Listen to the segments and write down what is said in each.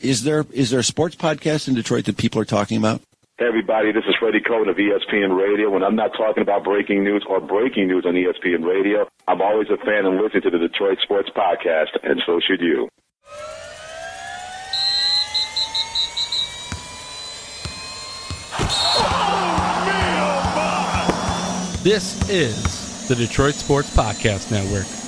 is there is there a sports podcast in Detroit that people are talking about? Hey everybody, this is Freddie Coleman of ESPN Radio. When I'm not talking about breaking news or breaking news on ESPN Radio, I'm always a fan and listen to the Detroit Sports Podcast, and so should you. This is the Detroit Sports Podcast Network.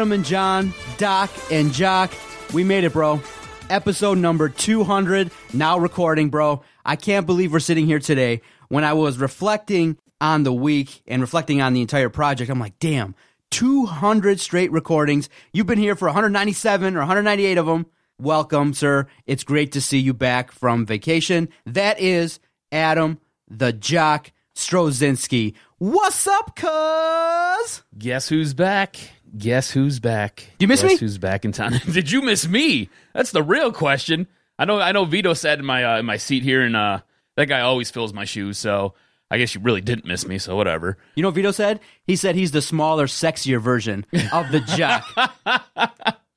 Adam and John, Doc and Jock. We made it, bro. Episode number 200, now recording, bro. I can't believe we're sitting here today. When I was reflecting on the week and reflecting on the entire project, I'm like, damn, 200 straight recordings. You've been here for 197 or 198 of them. Welcome, sir. It's great to see you back from vacation. That is Adam the Jock Strozinski. What's up, cuz? Guess who's back? Guess who's back? You miss Guess me? Who's back in town? Did you miss me? That's the real question. I know. I know. Vito sat in my uh, in my seat here, and uh, that guy always fills my shoes. So I guess you really didn't miss me. So whatever. You know what Vito said? He said he's the smaller, sexier version of the Jock.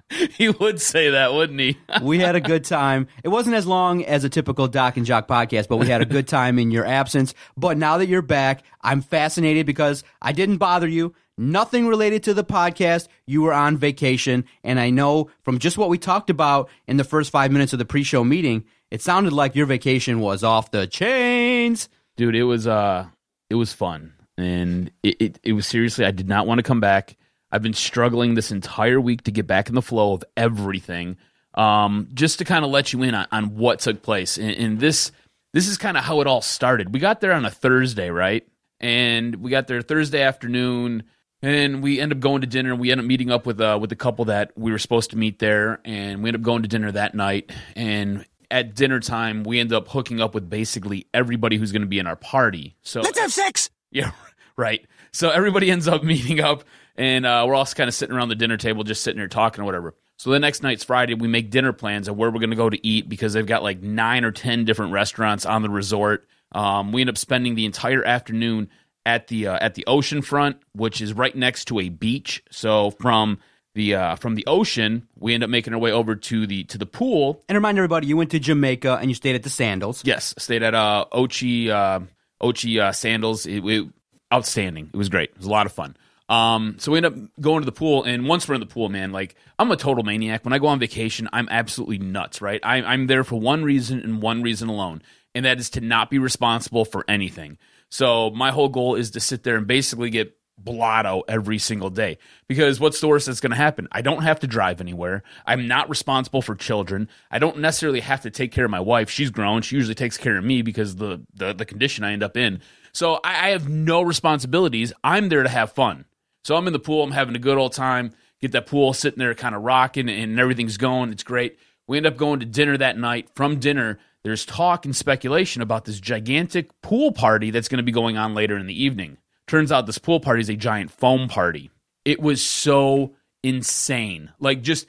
he would say that, wouldn't he? we had a good time. It wasn't as long as a typical Doc and Jock podcast, but we had a good time in your absence. But now that you're back, I'm fascinated because I didn't bother you. Nothing related to the podcast. You were on vacation. And I know from just what we talked about in the first five minutes of the pre show meeting, it sounded like your vacation was off the chains. dude it was uh it was fun and it, it, it was seriously i did not want to come back i've been struggling this entire week to get back in the flow of everything um just to kind of let you in on, on what took place and, and this this is kind of how it all started we got there on a thursday right and we got there thursday afternoon and we end up going to dinner. We end up meeting up with uh, with the couple that we were supposed to meet there, and we end up going to dinner that night. And at dinner time, we end up hooking up with basically everybody who's going to be in our party. So Let's have sex. yeah, right. So everybody ends up meeting up, and uh, we're all kind of sitting around the dinner table, just sitting there talking or whatever. So the next night's Friday. We make dinner plans of where we're going to go to eat because they've got like nine or ten different restaurants on the resort. Um, we end up spending the entire afternoon at the uh, at the ocean front, which is right next to a beach. So from the uh, from the ocean, we end up making our way over to the to the pool, And remind everybody, you went to Jamaica and you stayed at the Sandals. Yes, stayed at uh, Ochi uh, Ochi uh, Sandals. It, it- outstanding. It was great. It was a lot of fun. Um, so we end up going to the pool, and once we're in the pool, man, like I'm a total maniac. When I go on vacation, I'm absolutely nuts. Right? I, I'm there for one reason and one reason alone, and that is to not be responsible for anything. So my whole goal is to sit there and basically get blotto every single day. Because what's the worst that's going to happen? I don't have to drive anywhere. I'm not responsible for children. I don't necessarily have to take care of my wife. She's grown. She usually takes care of me because the the, the condition I end up in. So I, I have no responsibilities. I'm there to have fun. So I'm in the pool. I'm having a good old time. Get that pool sitting there, kind of rocking, and everything's going. It's great. We end up going to dinner that night. From dinner, there's talk and speculation about this gigantic pool party that's going to be going on later in the evening. Turns out this pool party is a giant foam party. It was so insane. Like just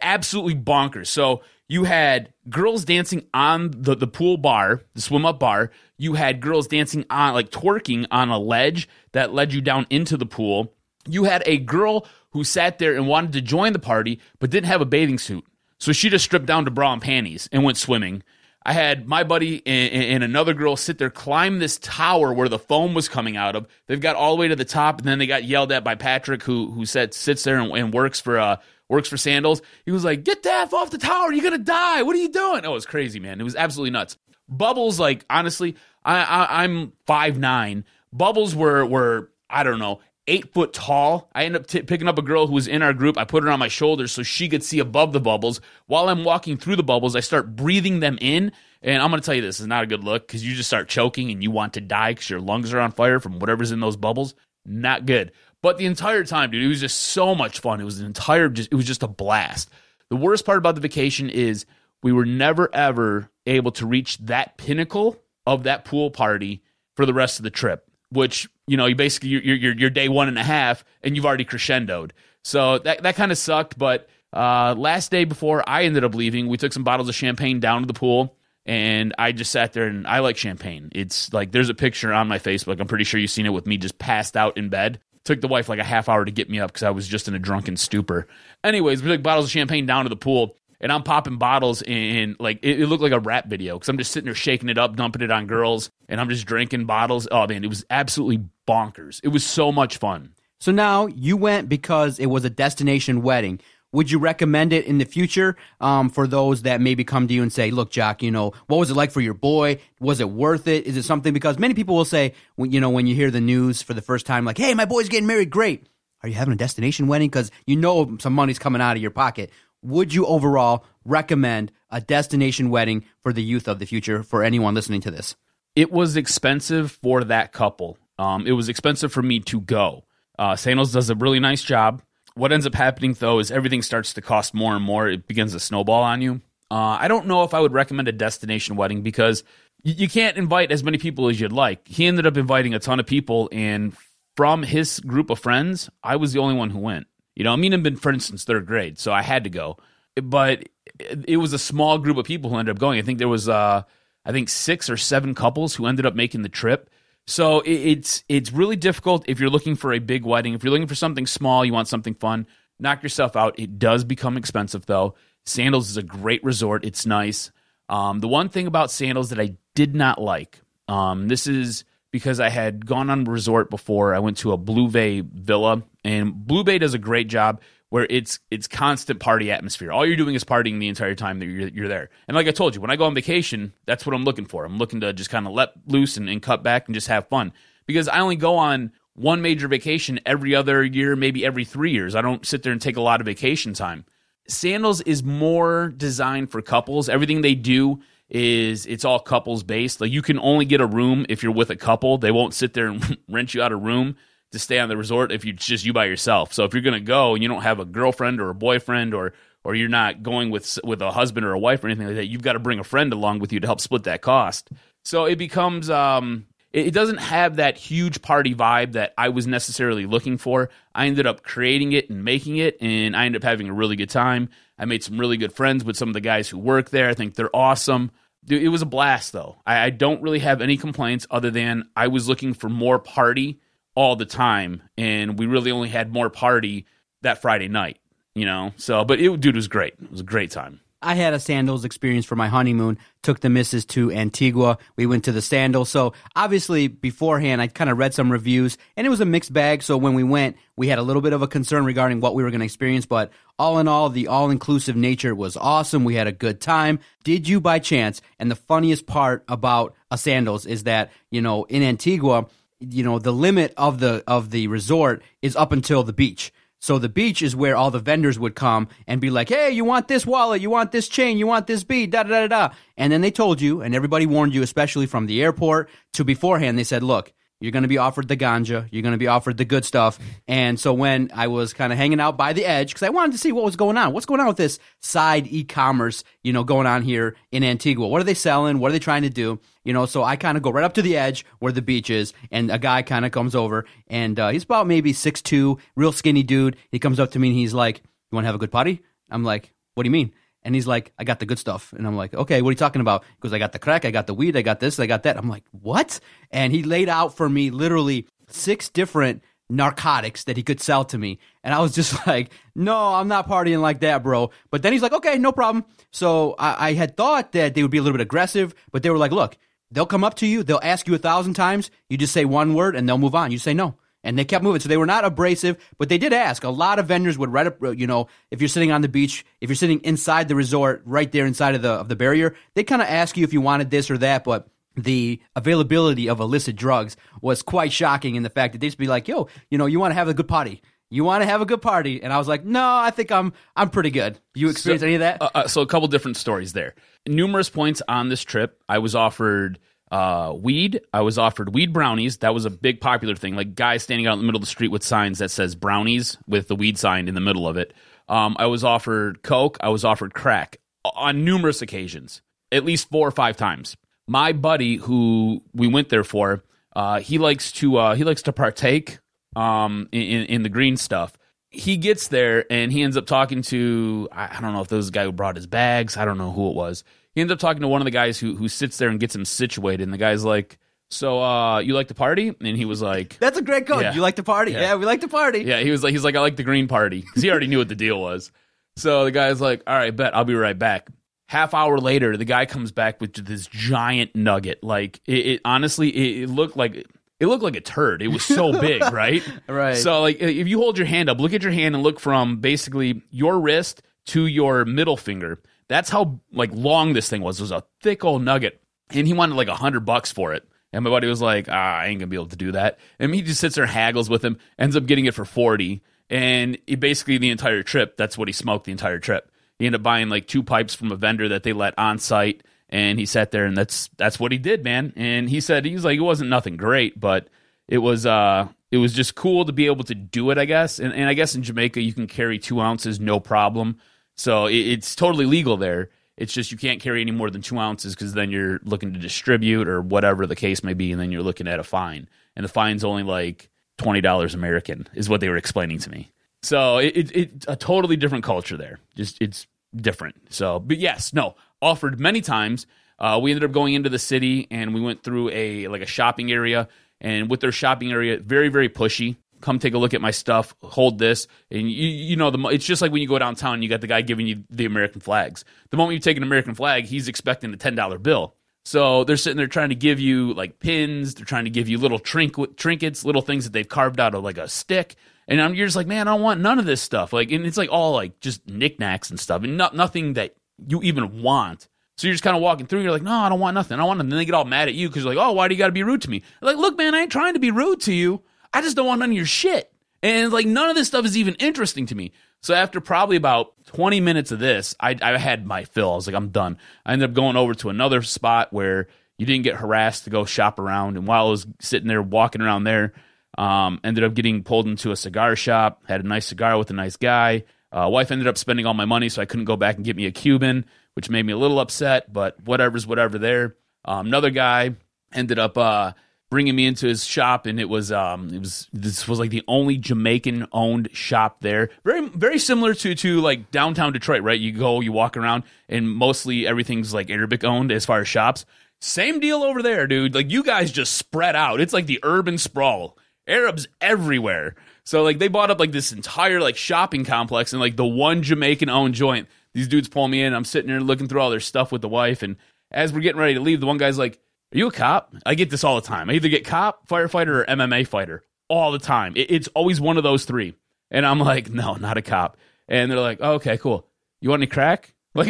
absolutely bonkers. So you had girls dancing on the, the pool bar, the swim up bar. You had girls dancing on like twerking on a ledge that led you down into the pool. You had a girl who sat there and wanted to join the party but didn't have a bathing suit. So she just stripped down to bra and panties and went swimming. I had my buddy and, and another girl sit there, climb this tower where the foam was coming out of. They've got all the way to the top, and then they got yelled at by Patrick, who who said sits there and, and works for uh works for Sandals. He was like, "Get the f off the tower! You're gonna die! What are you doing?" Oh, it was crazy, man. It was absolutely nuts. Bubbles, like honestly, I, I I'm five nine. Bubbles were were I don't know eight foot tall. I end up t- picking up a girl who was in our group. I put her on my shoulders so she could see above the bubbles. While I'm walking through the bubbles, I start breathing them in. And I'm going to tell you this is not a good look because you just start choking and you want to die because your lungs are on fire from whatever's in those bubbles. Not good. But the entire time, dude, it was just so much fun. It was an entire, just it was just a blast. The worst part about the vacation is we were never ever able to reach that pinnacle of that pool party for the rest of the trip, which you know you basically you're you're, you're day one and a half and you've already crescendoed. So that that kind of sucked. But uh, last day before I ended up leaving, we took some bottles of champagne down to the pool. And I just sat there and I like champagne. It's like there's a picture on my Facebook. I'm pretty sure you've seen it with me just passed out in bed. Took the wife like a half hour to get me up because I was just in a drunken stupor. Anyways, we took bottles of champagne down to the pool and I'm popping bottles and like it, it looked like a rap video because I'm just sitting there shaking it up, dumping it on girls, and I'm just drinking bottles. Oh man, it was absolutely bonkers. It was so much fun. So now you went because it was a destination wedding. Would you recommend it in the future um, for those that maybe come to you and say, "Look, Jock, you know, what was it like for your boy? Was it worth it? Is it something?" Because many people will say, you know, when you hear the news for the first time, like, "Hey, my boy's getting married. Great." Are you having a destination wedding? Because you know some money's coming out of your pocket would you overall recommend a destination wedding for the youth of the future for anyone listening to this? It was expensive for that couple. Um, it was expensive for me to go. Uh, Sandals does a really nice job. What ends up happening though is everything starts to cost more and more. It begins to snowball on you. Uh, I don't know if I would recommend a destination wedding because you can't invite as many people as you'd like. He ended up inviting a ton of people, and from his group of friends, I was the only one who went. You know, I mean, I've been for instance third grade, so I had to go. But it was a small group of people who ended up going. I think there was, uh, I think six or seven couples who ended up making the trip. So it's it's really difficult if you're looking for a big wedding. If you're looking for something small, you want something fun, knock yourself out. It does become expensive though. Sandals is a great resort. It's nice. Um, the one thing about Sandals that I did not like, um, this is because I had gone on a resort before. I went to a Blue Bay villa, and Blue Bay does a great job where it's it's constant party atmosphere. All you're doing is partying the entire time that you're, you're there. And like I told you, when I go on vacation, that's what I'm looking for. I'm looking to just kind of let loose and, and cut back and just have fun because I only go on one major vacation every other year, maybe every three years. I don't sit there and take a lot of vacation time. Sandals is more designed for couples. Everything they do is it's all couples based. Like you can only get a room if you're with a couple. They won't sit there and rent you out a room to stay on the resort if it's just you by yourself. So if you're going to go and you don't have a girlfriend or a boyfriend or or you're not going with with a husband or a wife or anything like that, you've got to bring a friend along with you to help split that cost. So it becomes um it, doesn't have that huge party vibe that I was necessarily looking for. I ended up creating it and making it and I ended up having a really good time. I made some really good friends with some of the guys who work there. I think they're awesome. Dude, it was a blast though. I, I don't really have any complaints other than I was looking for more party all the time, and we really only had more party that Friday night. You know, so but it, dude, it was great. It was a great time. I had a sandals experience for my honeymoon. Took the missus to Antigua. We went to the sandals. So obviously beforehand, I kind of read some reviews and it was a mixed bag. So when we went, we had a little bit of a concern regarding what we were going to experience. But all in all, the all inclusive nature was awesome. We had a good time. Did you by chance? And the funniest part about a sandals is that, you know, in Antigua, you know the limit of the of the resort is up until the beach so the beach is where all the vendors would come and be like hey you want this wallet? You want this chain? You want this bead? Da da da da and then they told you and everybody warned you especially from the airport to beforehand they said look you're going to be offered the ganja. You're going to be offered the good stuff. And so when I was kind of hanging out by the edge, because I wanted to see what was going on, what's going on with this side e-commerce, you know, going on here in Antigua? What are they selling? What are they trying to do? You know, so I kind of go right up to the edge where the beach is, and a guy kind of comes over, and uh, he's about maybe six two, real skinny dude. He comes up to me and he's like, "You want to have a good party?" I'm like, "What do you mean?" And he's like, I got the good stuff. And I'm like, okay, what are you talking about? He goes, I got the crack, I got the weed, I got this, I got that. I'm like, what? And he laid out for me literally six different narcotics that he could sell to me. And I was just like, no, I'm not partying like that, bro. But then he's like, okay, no problem. So I, I had thought that they would be a little bit aggressive, but they were like, look, they'll come up to you, they'll ask you a thousand times, you just say one word and they'll move on. You say no and they kept moving. So they were not abrasive, but they did ask. A lot of vendors would write up, you know, if you're sitting on the beach, if you're sitting inside the resort, right there inside of the of the barrier, they kind of ask you if you wanted this or that, but the availability of illicit drugs was quite shocking in the fact that they'd just be like, "Yo, you know, you want to have a good party." You want to have a good party, and I was like, "No, I think I'm I'm pretty good." You experienced so, any of that? Uh, uh, so a couple different stories there. Numerous points on this trip, I was offered uh, weed. I was offered weed brownies. That was a big popular thing. Like guys standing out in the middle of the street with signs that says brownies with the weed sign in the middle of it. Um, I was offered coke. I was offered crack on numerous occasions. at least four or five times. My buddy, who we went there for, uh, he likes to uh, he likes to partake um, in, in the green stuff. He gets there and he ends up talking to I I don't know if those guy who brought his bags. I don't know who it was. He ends up talking to one of the guys who who sits there and gets him situated. And the guy's like, "So, uh, you like to party?" And he was like, That's a great code. Yeah. You like to party? Yeah. Yeah, we like to party. Yeah, he was like, he's like, I like the green party because he already knew what the deal was. So the guy's like, all right, bet I'll be right back. Half hour later, the guy comes back with this giant nugget. Like it, it honestly, it, it looked like it looked like a turd. It was so big, right? Right. So like, if you hold your hand up, look at your hand and look from basically your wrist to your middle finger. That's how like long this thing was. It was a thick old nugget, and he wanted like a hundred bucks for it. And my buddy was like, ah, I ain't gonna be able to do that. And he just sits there haggles with him, ends up getting it for 40. And basically the entire trip, that's what he smoked the entire trip. He ended up buying like two pipes from a vendor that they let on site. And he sat there and that's that's what he did, man. And he said he was like, it wasn't nothing great, but it was uh it was just cool to be able to do it, I guess. And and I guess in Jamaica you can carry two ounces, no problem. So it, it's totally legal there. It's just you can't carry any more than two ounces because then you're looking to distribute or whatever the case may be, and then you're looking at a fine. And the fine's only like twenty dollars American, is what they were explaining to me. So it, it, it's a totally different culture there. Just it's different. So, but yes, no, offered many times. Uh, we ended up going into the city and we went through a like a shopping area. And with their shopping area, very very pushy. Come take a look at my stuff. Hold this, and you you know the it's just like when you go downtown. and You got the guy giving you the American flags. The moment you take an American flag, he's expecting a ten dollar bill. So they're sitting there trying to give you like pins. They're trying to give you little trink- trinkets, little things that they've carved out of like a stick. And I'm, you're just like, man, I don't want none of this stuff. Like, and it's like all like just knickknacks and stuff, and not nothing that you even want. So you're just kind of walking through. You're like, no, I don't want nothing. I want nothing. Then they get all mad at you because you're like, oh, why do you got to be rude to me? Like, look, man, I ain't trying to be rude to you. I just don't want none of your shit. And like, none of this stuff is even interesting to me. So after probably about 20 minutes of this, I, I had my fill. I was like, I'm done. I ended up going over to another spot where you didn't get harassed to go shop around. And while I was sitting there walking around there, um, ended up getting pulled into a cigar shop. Had a nice cigar with a nice guy. Uh, wife ended up spending all my money, so I couldn't go back and get me a Cuban, which made me a little upset. But whatever's whatever. There. Um, another guy ended up uh, bringing me into his shop, and it was um, it was this was like the only Jamaican owned shop there. Very very similar to to like downtown Detroit, right? You go, you walk around, and mostly everything's like Arabic owned as far as shops. Same deal over there, dude. Like you guys just spread out. It's like the urban sprawl. Arabs everywhere. So like they bought up like this entire like shopping complex and like the one Jamaican owned joint. These dudes pull me in. I'm sitting there looking through all their stuff with the wife, and as we're getting ready to leave, the one guy's like, "Are you a cop?" I get this all the time. I either get cop, firefighter, or MMA fighter all the time. It- it's always one of those three. And I'm like, "No, not a cop." And they're like, oh, "Okay, cool. You want any crack?" Like,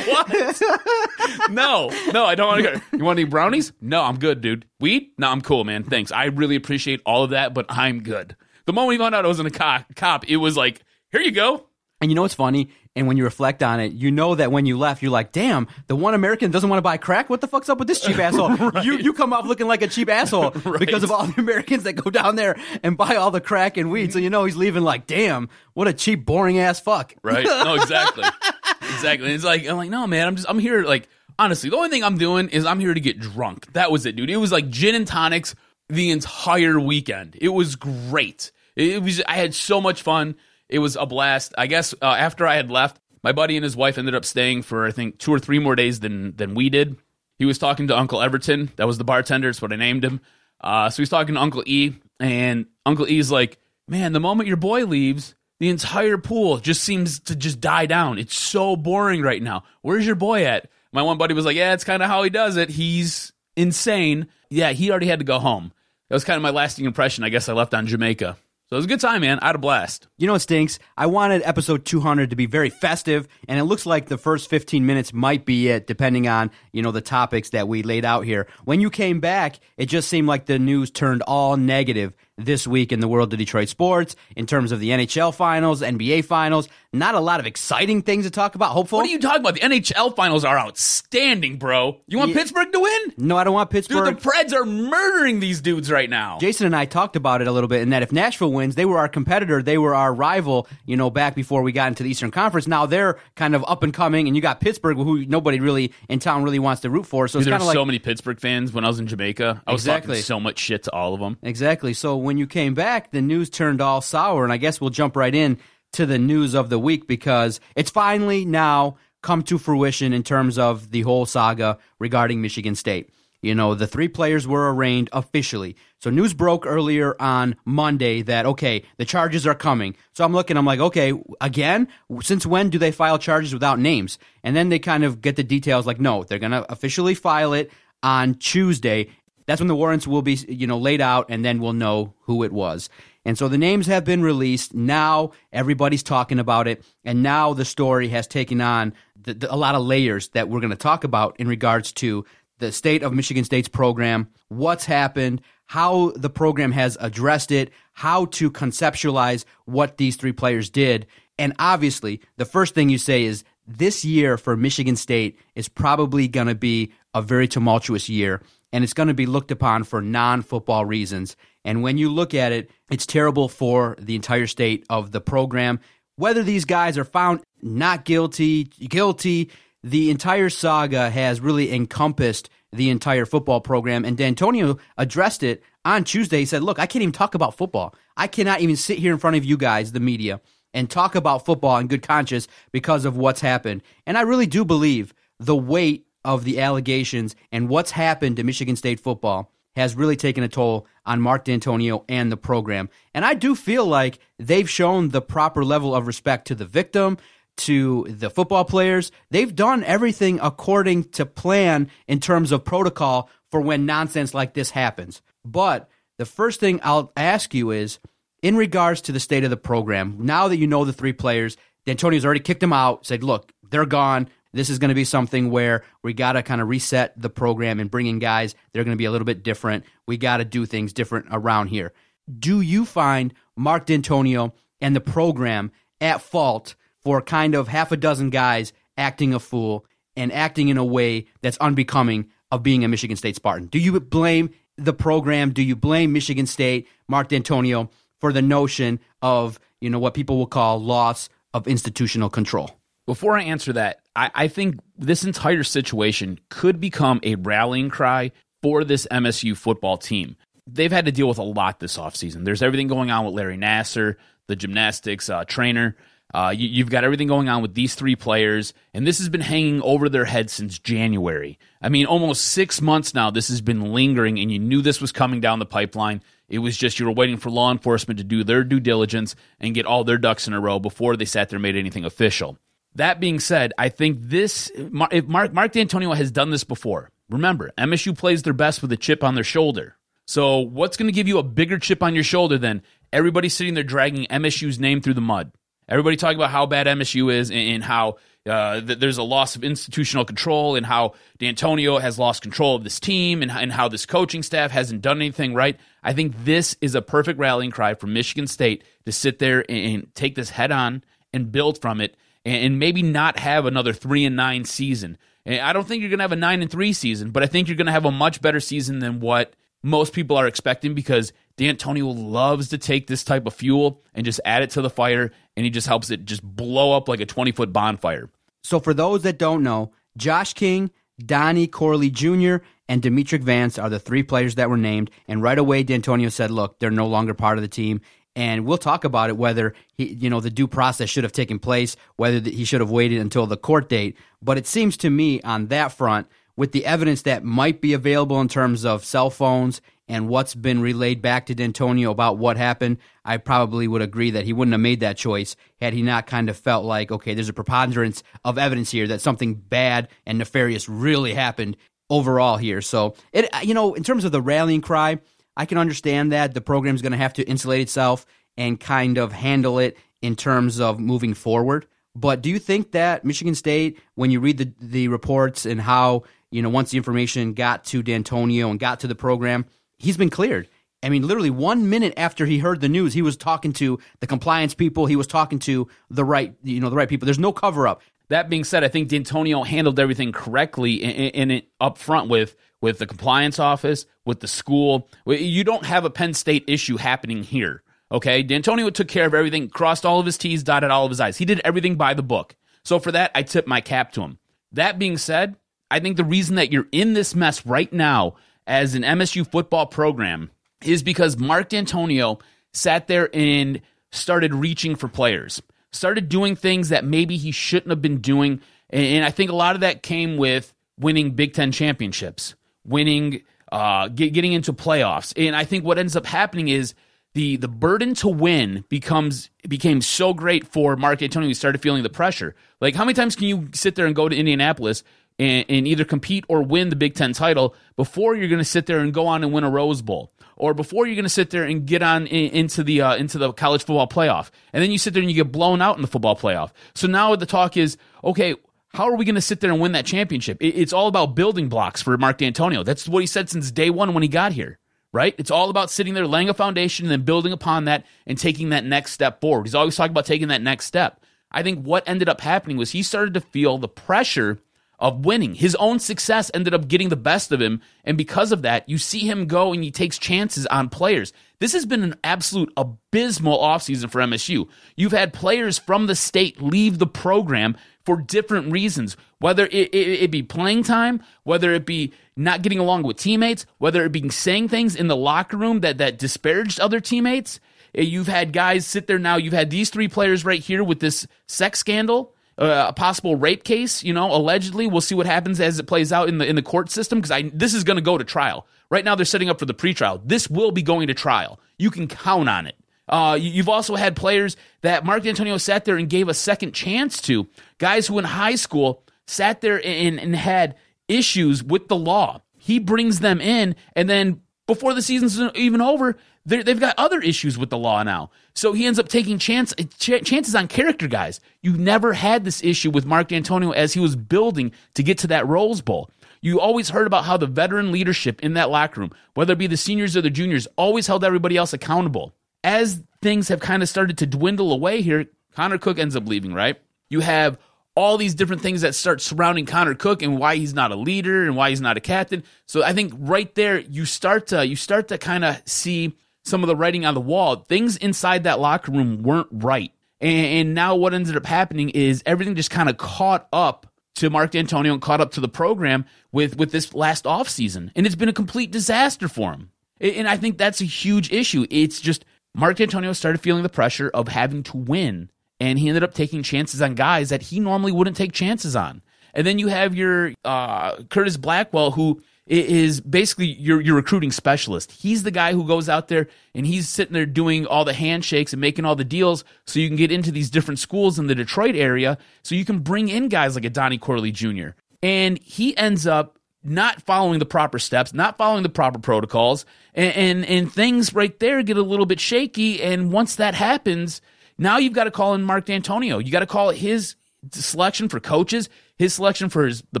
what? no, no, I don't want to go. You want any brownies? No, I'm good, dude. Weed? No, I'm cool, man. Thanks. I really appreciate all of that, but I'm good. The moment we found out I wasn't a co- cop, it was like, here you go. And you know what's funny? And when you reflect on it, you know that when you left, you're like, damn, the one American doesn't want to buy crack? What the fuck's up with this cheap asshole? You you come off looking like a cheap asshole because of all the Americans that go down there and buy all the crack and weed. So you know he's leaving like, damn, what a cheap, boring ass fuck. Right? No, exactly. exactly. And it's like, I'm like, no, man, I'm just, I'm here, like, honestly, the only thing I'm doing is I'm here to get drunk. That was it, dude. It was like gin and tonics the entire weekend. It was great. It was, I had so much fun. It was a blast. I guess uh, after I had left, my buddy and his wife ended up staying for I think two or three more days than than we did. He was talking to Uncle Everton. That was the bartender. That's what I named him. Uh, so he's talking to Uncle E, and Uncle E's like, "Man, the moment your boy leaves, the entire pool just seems to just die down. It's so boring right now. Where's your boy at?" My one buddy was like, "Yeah, it's kind of how he does it. He's insane. Yeah, he already had to go home." That was kind of my lasting impression. I guess I left on Jamaica. So it was a good time, man. I had a blast. You know what stinks? I wanted episode 200 to be very festive, and it looks like the first 15 minutes might be it, depending on you know the topics that we laid out here. When you came back, it just seemed like the news turned all negative, this week in the world of Detroit sports in terms of the NHL finals, NBA finals. Not a lot of exciting things to talk about. Hopeful. What are you talking about? The NHL finals are outstanding, bro. You want Yeah. Pittsburgh to win? No, I don't want Pittsburgh. Dude, the Preds are murdering these dudes right now. Jason and I talked about it a little bit, and that if Nashville wins, they were our competitor, they were our rival, you know, back before we got into the Eastern Conference. Now they're kind of up and coming, and you got Pittsburgh, who nobody really in town really wants to root for. So Dude, it's kind of like so many Pittsburgh fans when I was in Jamaica. I was Exactly. talking so much shit to all of them. Exactly. So when you came back, the news turned all sour, and I guess we'll jump right in to the news of the week because it's finally now come to fruition in terms of the whole saga regarding Michigan State. You know, the three players were arraigned officially. So news broke earlier on Monday that okay, the charges are coming. So I'm looking, I'm like, okay, again, since when do they file charges without names? And then they kind of get the details like, no, they're going to officially file it on Tuesday. That's when the warrants will be, you know, laid out, and then we'll know who it was. And so the names have been released. Now everybody's talking about it, and now the story has taken on the, the, a lot of layers that we're going to talk about in regards to the state of Michigan State's program, what's happened, how the program has addressed it, how to conceptualize what these three players did, and obviously the first thing you say is this year for Michigan State is probably going to be a very tumultuous year and it's going to be looked upon for non football reasons. And when you look at it, it's terrible for the entire state of the program. Whether these guys are found not guilty, guilty, the entire saga has really encompassed the entire football program. And D'Antonio addressed it on Tuesday. He said, Look, I can't even talk about football. I cannot even sit here in front of you guys, the media, and talk about football in good conscience because of what's happened. And I really do believe the weight of the allegations and what's happened to Michigan State football has really taken a toll on Mark D'Antonio and the program. And I do feel like they've shown the proper level of respect to the victim, to the football players. They've done everything according to plan in terms of protocol for when nonsense like this happens. But the first thing I'll ask you is in regards to the state of the program, now that you know the three players, D'Antonio's already kicked them out, said, look, they're gone. This is going to be something where we got to kind of reset the program and bring in guys that are going to be a little bit different. We got to do things different around here. Do you find Mark D'Antonio and the program at fault for kind of half a dozen guys acting a fool and acting in a way that's unbecoming of being a Michigan State Spartan? Do you blame the program? Do you blame Michigan State, Mark D'Antonio, for the notion of, you know, what people will call loss of institutional control? Before I answer that, I, I think this entire situation could become a rallying cry for this MSU football team. They've had to deal with a lot this offseason. There's everything going on with Larry Nassar, the gymnastics uh, trainer. Uh, you, you've got everything going on with these three players, and this has been hanging over their heads since January. I mean, almost six months now, this has been lingering, and you knew this was coming down the pipeline. It was just you were waiting for law enforcement to do their due diligence and get all their ducks in a row before they sat there and made anything official. That being said, I think this if Mark Mark D'Antonio has done this before. Remember, MSU plays their best with a chip on their shoulder. So, what's going to give you a bigger chip on your shoulder than everybody sitting there dragging MSU's name through the mud? Everybody talking about how bad MSU is and, how uh, th- there's a loss of institutional control and how D'Antonio has lost control of this team and, and how this coaching staff hasn't done anything right. I think this is a perfect rallying cry for Michigan State to sit there and, and take this head on and build from it and, maybe not have another three and nine season. And I don't think you're going to have a nine and three season, but I think you're going to have a much better season than what most people are expecting because D'Antonio loves to take this type of fuel and just add it to the fire, and he just helps it just blow up like a 20 foot bonfire. So, for those that don't know, Josh King, Donnie Corley Jr., and Demetric Vance are the three players that were named. And right away, D'Antonio said, look, they're no longer part of the team. And we'll talk about it whether he, you know, the due process should have taken place, whether he should have waited until the court date. But it seems to me on that front, with the evidence that might be available in terms of cell phones and what's been relayed back to D'Antonio about what happened, I probably would agree that he wouldn't have made that choice had he not kind of felt like, okay, there's a preponderance of evidence here that something bad and nefarious really happened overall here. So, it, you know, in terms of the rallying cry, I can understand that the program's going to have to insulate itself and kind of handle it in terms of moving forward. But do you think that Michigan State, when you read the the reports and how you know once the information got to D'Antonio and got to the program, he's been cleared. I mean, literally one minute after he heard the news, he was talking to the compliance people. He was talking to the right, you know, the right people. There's no cover up. That being said, I think D'Antonio handled everything correctly in, in, in up front with with the compliance office, with the school. You don't have a Penn State issue happening here. Okay, D'Antonio took care of everything, crossed all of his T's, dotted all of his I's. He did everything by the book. So for that, I tip my cap to him. That being said, I think the reason that you're in this mess right now as an MSU football program is because Mark D'Antonio sat there and started reaching for players, started doing things that maybe he shouldn't have been doing. And I think a lot of that came with winning Big Ten championships, winning, uh, get, getting into playoffs. And I think what ends up happening is the the burden to win becomes became so great for Mark D'Antonio. He started feeling the pressure. Like how many times can you sit there and go to Indianapolis and, and either compete or win the Big Ten title before you're going to sit there and go on and win a Rose Bowl? or before you're going to sit there and get on in, into the uh, into the college football playoff, and then you sit there and you get blown out in the football playoff. So now the talk is, okay, how are we going to sit there and win that championship? It's all about building blocks for Mark D'Antonio. That's what he said since day one when he got here. Right? It's all about sitting there, laying a foundation, and then building upon that and taking that next step forward. He's always talking about taking that next step. I think what ended up happening was he started to feel the pressure of winning. His own success ended up getting the best of him. And because of that, you see him go and he takes chances on players. This has been an absolute abysmal offseason for MSU. You've had players from the state leave the program for different reasons, whether it, it, it, be playing time, whether it be not getting along with teammates, whether it be saying things in the locker room that, that disparaged other teammates. You've had guys sit there now. You've had these three players right here with this sex scandal uh, a possible rape case, you know, allegedly. We'll see what happens as it plays out in the in the court system because I this is going to go to trial. Right now, they're setting up for the pretrial. This will be going to trial. You can count on it. Uh, you've also had players that Mark Antonio sat there and gave a second chance to guys who in high school sat there and, and had issues with the law. He brings them in, and then before the season's even over, they've got other issues with the law now. So he ends up taking chance, ch- chances on character guys. You never had this issue with Mark Antonio as he was building to get to that Rose Bowl. You always heard about how the veteran leadership in that locker room, whether it be the seniors or the juniors, always held everybody else accountable. As things have kind of started to dwindle away here, Connor Cook ends up leaving, right? You have all these different things that start surrounding Connor Cook and why he's not a leader and why he's not a captain. So I think right there you start to you start to kind of see some of the writing on the wall. Things inside that locker room weren't right. And, and now what ended up happening is everything just kind of caught up to Mark D'Antonio and caught up to the program with, with this last offseason. And it's been a complete disaster for him. And I think that's a huge issue. It's just Mark D'Antonio started feeling the pressure of having to win. And he ended up taking chances on guys that he normally wouldn't take chances on. And then you have your uh, Curtis Blackwell, who is basically your your recruiting specialist. He's the guy who goes out there and he's sitting there doing all the handshakes and making all the deals so you can get into these different schools in the Detroit area so you can bring in guys like a Donnie Corley Jr. And he ends up not following the proper steps, not following the proper protocols, and, and, and things right there get a little bit shaky. And once that happens, now you've got to call in Mark D'Antonio. You got to call his selection for coaches, his selection for his, the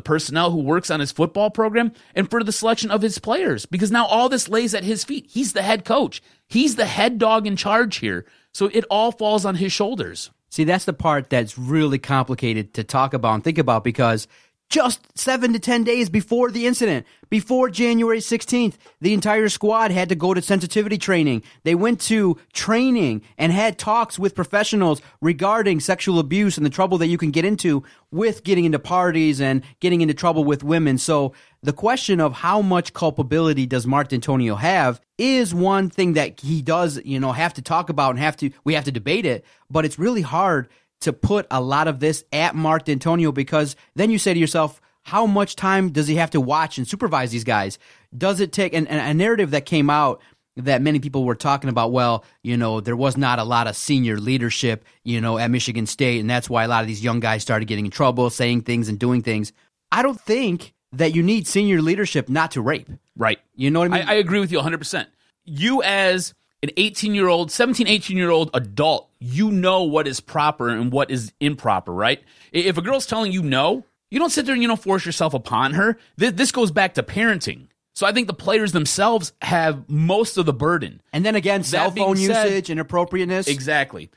personnel who works on his football program, and for the selection of his players. Because now all this lays at his feet. He's the head coach. He's the head dog in charge here. So it all falls on his shoulders. See, that's the part that's really complicated to talk about and think about because just seven to 10 days before the incident, before January 16th, the entire squad had to go to sensitivity training. They went to training and had talks with professionals regarding sexual abuse and the trouble that you can get into with getting into parties and getting into trouble with women. So the question of how much culpability does Mark D'Antonio have is one thing that he does, you know, have to talk about and have to, we have to debate it, but it's really hard to put a lot of this at Mark D'Antonio because then you say to yourself, how much time does he have to watch and supervise these guys? Does it take and, and a narrative that came out that many people were talking about? Well, you know, there was not a lot of senior leadership, you know, at Michigan State, and that's why a lot of these young guys started getting in trouble, saying things and doing things. I don't think that you need senior leadership not to rape. Right. You know what I mean? I, I agree with you 100%. You, as an 18 year old, 17, 18 year old adult, you know what is proper and what is improper, right? If a girl's telling you no, you don't sit there and you don't force yourself upon her. This, goes back to parenting. So I think the players themselves have most of the burden. And then again, cell phone said- usage, inappropriateness. Exactly.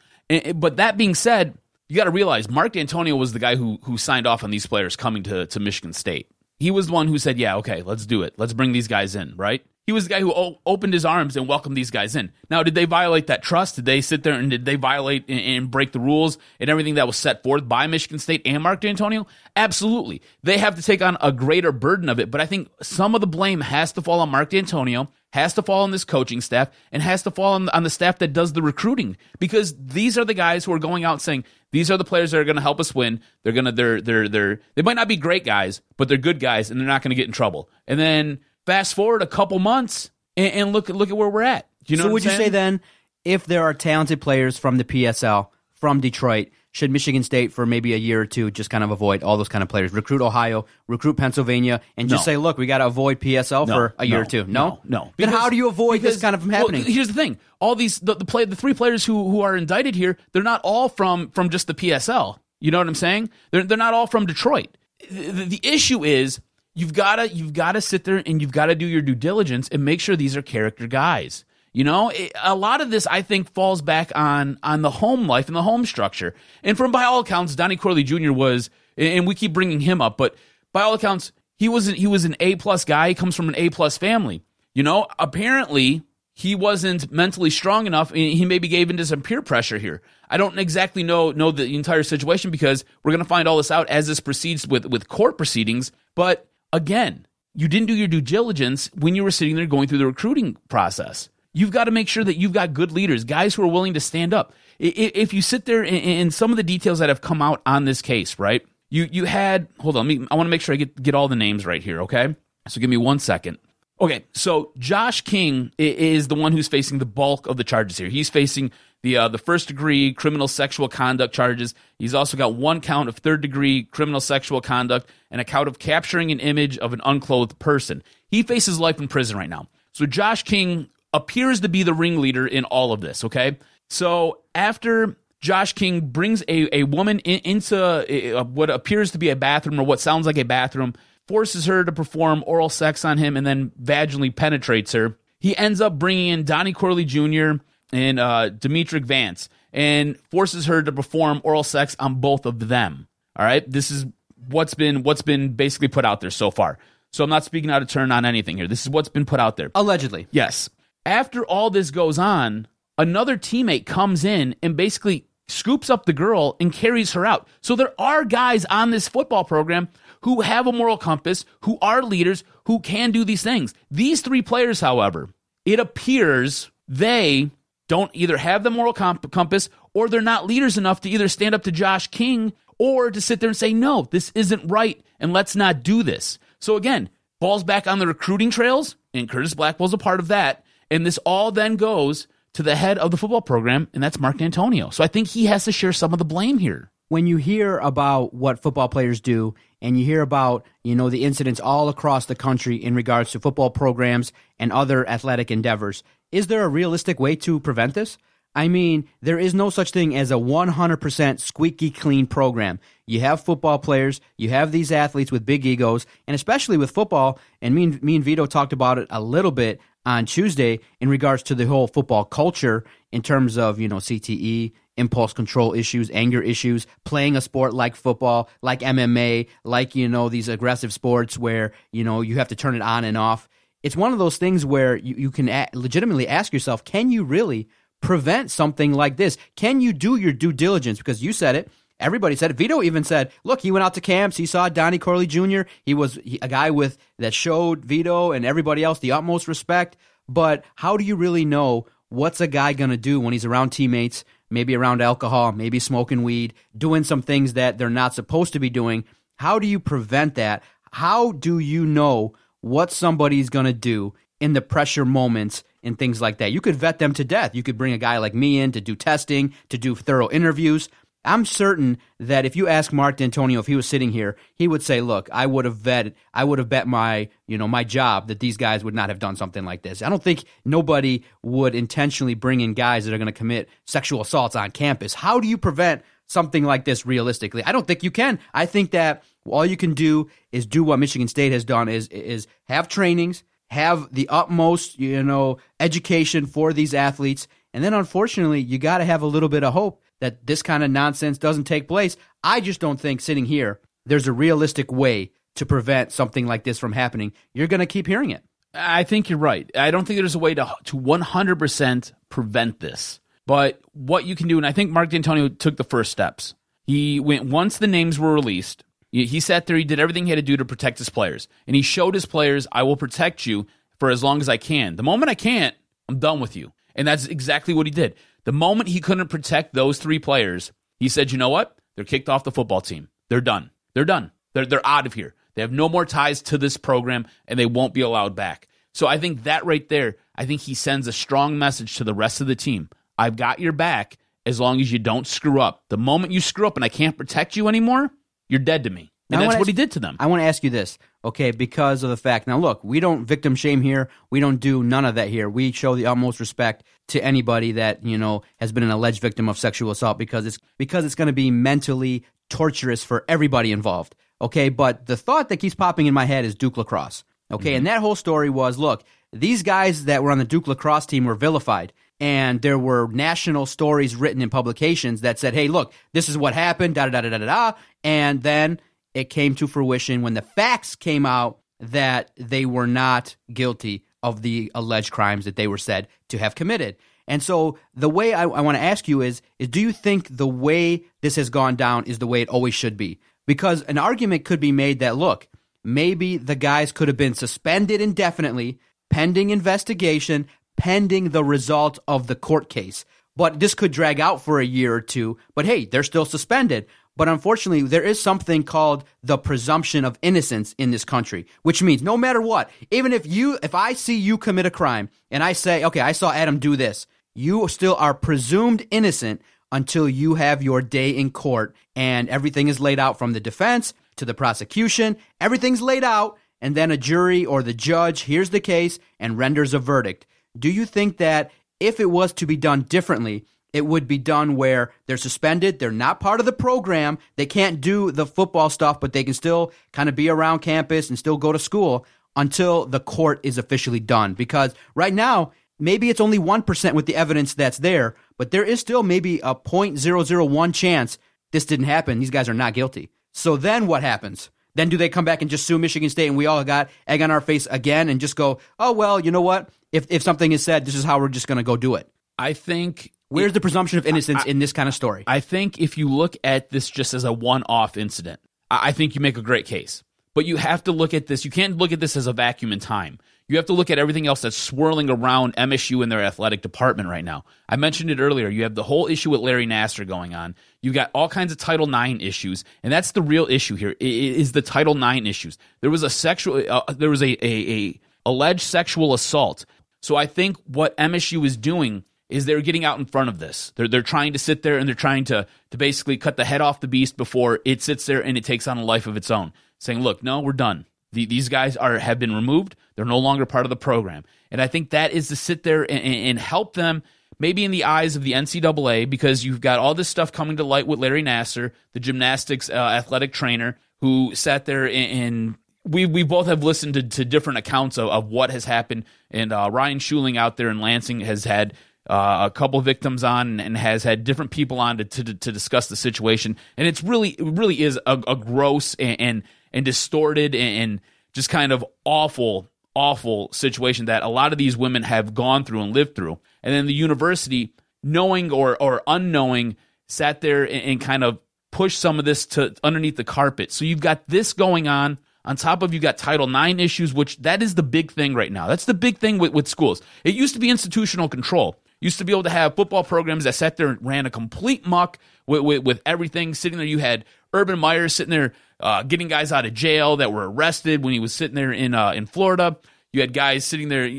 But that being said, you got to realize Mark D'Antonio was the guy who who signed off on these players coming to to Michigan State. He was the one who said, "Yeah, okay, let's do it. Let's bring these guys in." Right? He was the guy who o- opened his arms and welcomed these guys in. Now, did they violate that trust? Did they sit there and did they violate and, and break the rules and everything that was set forth by Michigan State and Mark D'Antonio? Absolutely. They have to take on a greater burden of it. But I think some of the blame has to fall on Mark D'Antonio, has to fall on this coaching staff, and has to fall on, on the staff that does the recruiting because these are the guys who are going out saying these are the players that are going to help us win. They're gonna they're they're they're they might not be great guys, but they're good guys, and they're not going to get in trouble. And then fast forward a couple months and, and look look at where we're at. Do you know? so what would you say then, if there are talented players from the PSL from Detroit, should Michigan State for maybe a year or two just kind of avoid all those kind of players? Recruit Ohio, recruit Pennsylvania, and just No. say, look, we got to avoid PSL No, for a year no, or two. No, no, no. Then how do you avoid this kind of from well, happening? here's the thing: all these the, the play the three players who who are indicted here, they're not all from from just the PSL. You know what I'm saying? They're they're not all from Detroit. The, the issue is you've gotta you've gotta sit there and you've got to do your due diligence and make sure these are character guys. You know, it, a lot of this I think falls back on on the home life and the home structure. And from by all accounts, Donnie Corley Jr. was, and we keep bringing him up, but by all accounts, he was he was an A plus guy. He comes from an A plus family. You know, apparently he wasn't mentally strong enough. and He maybe gave into some peer pressure here. I don't exactly know know the entire situation because we're going to find all this out as this proceeds with with court proceedings. But again, you didn't do your due diligence when you were sitting there going through the recruiting process. You've got to make sure that you've got good leaders, guys who are willing to stand up. If you sit there and some of the details that have come out on this case, right? You you had hold on, me, I want to make sure I get get all the names right here, okay? So give me one second. Okay, so Josh King is the one who's facing the bulk of the charges here. He's facing the uh, the first degree criminal sexual conduct charges. He's also got one count of third degree criminal sexual conduct and a count of capturing an image of an unclothed person. He faces life in prison right now. So Josh King appears to be the ringleader in all of this. Okay, so after Josh King brings a, a woman in, into uh, what appears to be a bathroom or what sounds like a bathroom, forces her to perform oral sex on him, and then vaginally penetrates her. He ends up bringing in Donnie Corley Jr. and uh, Demetric Vance and forces her to perform oral sex on both of them. All right, this is what's been what's been basically put out there so far. So I'm not speaking out of turn on anything here. This is what's been put out there. Allegedly. Yes. After all this goes on, another teammate comes in and basically scoops up the girl and carries her out. So there are guys on this football program who have a moral compass, who are leaders, who can do these things. These three players, however, it appears they don't either have the moral comp- compass or they're not leaders enough to either stand up to Josh King or to sit there and say, no, this isn't right and let's not do this. So again, falls back on the recruiting trails, and Curtis Blackwell's a part of that. And this all then goes to the head of the football program, and that's Mark Antonio. So I think he has to share some of the blame here. when you hear about what football players do and you hear about you know the incidents all across the country in regards to football programs and other athletic endeavors is there a realistic way to prevent this i mean there is no such thing as a 100% squeaky clean program you have football players you have these athletes with big egos and especially with football and me and, me and vito talked about it a little bit on tuesday in regards to the whole football culture in terms of you know cte impulse control issues, anger issues, playing a sport like football, like MMA, like, you know, these aggressive sports where, you know, you have to turn it on and off. It's one of those things where you, you can a- legitimately ask yourself, can you really prevent something like this? Can you do your due diligence? Because you said it. Everybody said it. Vito even said, "Look, he went out to camps. He saw Donnie Corley Jr. He was a guy with that showed Vito and everybody else the utmost respect. But how do you really know what's a guy going to do when he's around teammates, maybe around alcohol, maybe smoking weed, doing some things that they're not supposed to be doing? How do you prevent that? How do you know what somebody's going to do in the pressure moments and things like that? You could vet them to death. You could bring a guy like me in to do testing, to do thorough interviews. I'm certain that if you ask Mark D'Antonio if he was sitting here, he would say, "Look, I would have bet, I would have bet my, you know, my job that these guys would not have done something like this." I don't think nobody would intentionally bring in guys that are going to commit sexual assaults on campus. How do you prevent something like this realistically? I don't think you can. I think that all you can do is do what Michigan State has done is is have trainings, have the utmost, you know, education for these athletes. And then unfortunately, you got to have a little bit of hope that this kind of nonsense doesn't take place. I just don't think sitting here, there's a realistic way to prevent something like this from happening. You're going to keep hearing it. I think you're right. I don't think there's a way to to 100% prevent this. But what you can do, and I think Mark D'Antonio took the first steps. He went once the names were released. He sat there. He did everything he had to do to protect his players, and he showed his players, "I will protect you for as long as I can. The moment I can't, I'm done with you." And that's exactly what he did. The moment he couldn't protect those three players, he said, "You know what? They're kicked off the football team. They're done. They're done. They're they're out of here. They have no more ties to this program, and they won't be allowed back." So I think that right there, I think he sends a strong message to the rest of the team. I've got your back as long as you don't screw up. The moment you screw up and I can't protect you anymore, you're dead to me. And Now, that's what he did to them. I want to ask you this, okay? Because of the fact, now look, we don't victim shame here. We don't do none of that here. We show the utmost respect to anybody that you know has been an alleged victim of sexual assault because it's because it's going to be mentally torturous for everybody involved. Okay, but the thought that keeps popping in my head is Duke lacrosse. Okay, and mm-hmm. that whole story was look, these guys that were on the Duke lacrosse team were vilified. And there were national stories written in publications that said, hey, look, this is what happened, da da da da da da. And then it came to fruition when the facts came out that they were not guilty of the alleged crimes that they were said to have committed. And so the way I, I want to ask you is, is do you think the way this has gone down is the way it always should be? Because an argument could be made that, look, maybe the guys could have been suspended indefinitely, pending investigation, pending the result of the court case. But this could drag out for a year or two. But hey, they're still suspended. But unfortunately, there is something called the presumption of innocence in this country, which means no matter what, even if you, if I see you commit a crime and I say, okay, I saw Adam do this, you still are presumed innocent until you have your day in court and everything is laid out from the defense to the prosecution. Everything's laid out, and then a jury or the judge hears the case and renders a verdict. Do you think that if it was to be done differently, it would be done where they're suspended, they're not part of the program, they can't do the football stuff, but they can still kind of be around campus and still go to school until the court is officially done? Because right now, maybe it's only 1% with the evidence that's there, but there is still maybe a 0.001 chance this didn't happen. These guys are not guilty. So then what happens? Then do they come back and just sue Michigan State and we all got egg on our face again and just go, oh, well, you know what? If, if something is said, this is how we're just going to go do it. I think Where's the presumption of innocence in this kind of story? I think if you look at this just as a one-off incident, I I think you make a great case. But you have to look at this. You can't look at this as a vacuum in time. You have to look at everything else that's swirling around MSU and their athletic department right now. I mentioned it earlier. You have the whole issue with Larry Nassar going on. You've got all kinds of Title IX issues, and that's the real issue here. i- i- Is the Title IX issues? There was a sexual, uh, there was a, a, a alleged sexual assault. So I think what MSU is doing is they're getting out in front of this. They're they're trying to sit there and they're trying to to basically cut the head off the beast before it sits there and it takes on a life of its own. Saying, "Look, no, we're done. The, these guys are have been removed. They're no longer part of the program." And I think that is to sit there and, and help them maybe in the eyes of the NCAA because you've got all this stuff coming to light with Larry Nassar, the gymnastics uh, athletic trainer who sat there and, and we we both have listened to, to different accounts of, of what has happened, and uh, Ryan Schuling out there in Lansing has had uh, a couple victims on and has had different people on to, to to discuss the situation, and it's really it really is a, a gross and, and and distorted and, and just kind of awful awful situation that a lot of these women have gone through and lived through, and then the university knowing or or unknowing sat there and, and kind of pushed some of this to underneath the carpet. So you've got this going on. On top of you got Title IX issues, which that is the big thing right now. That's the big thing with, with schools. It used to be institutional control. Used to be able to have football programs that sat there and ran a complete muck with, with, with everything sitting there. You had Urban Meyer sitting there uh, getting guys out of jail that were arrested when he was sitting there in uh, in Florida. You had guys sitting there.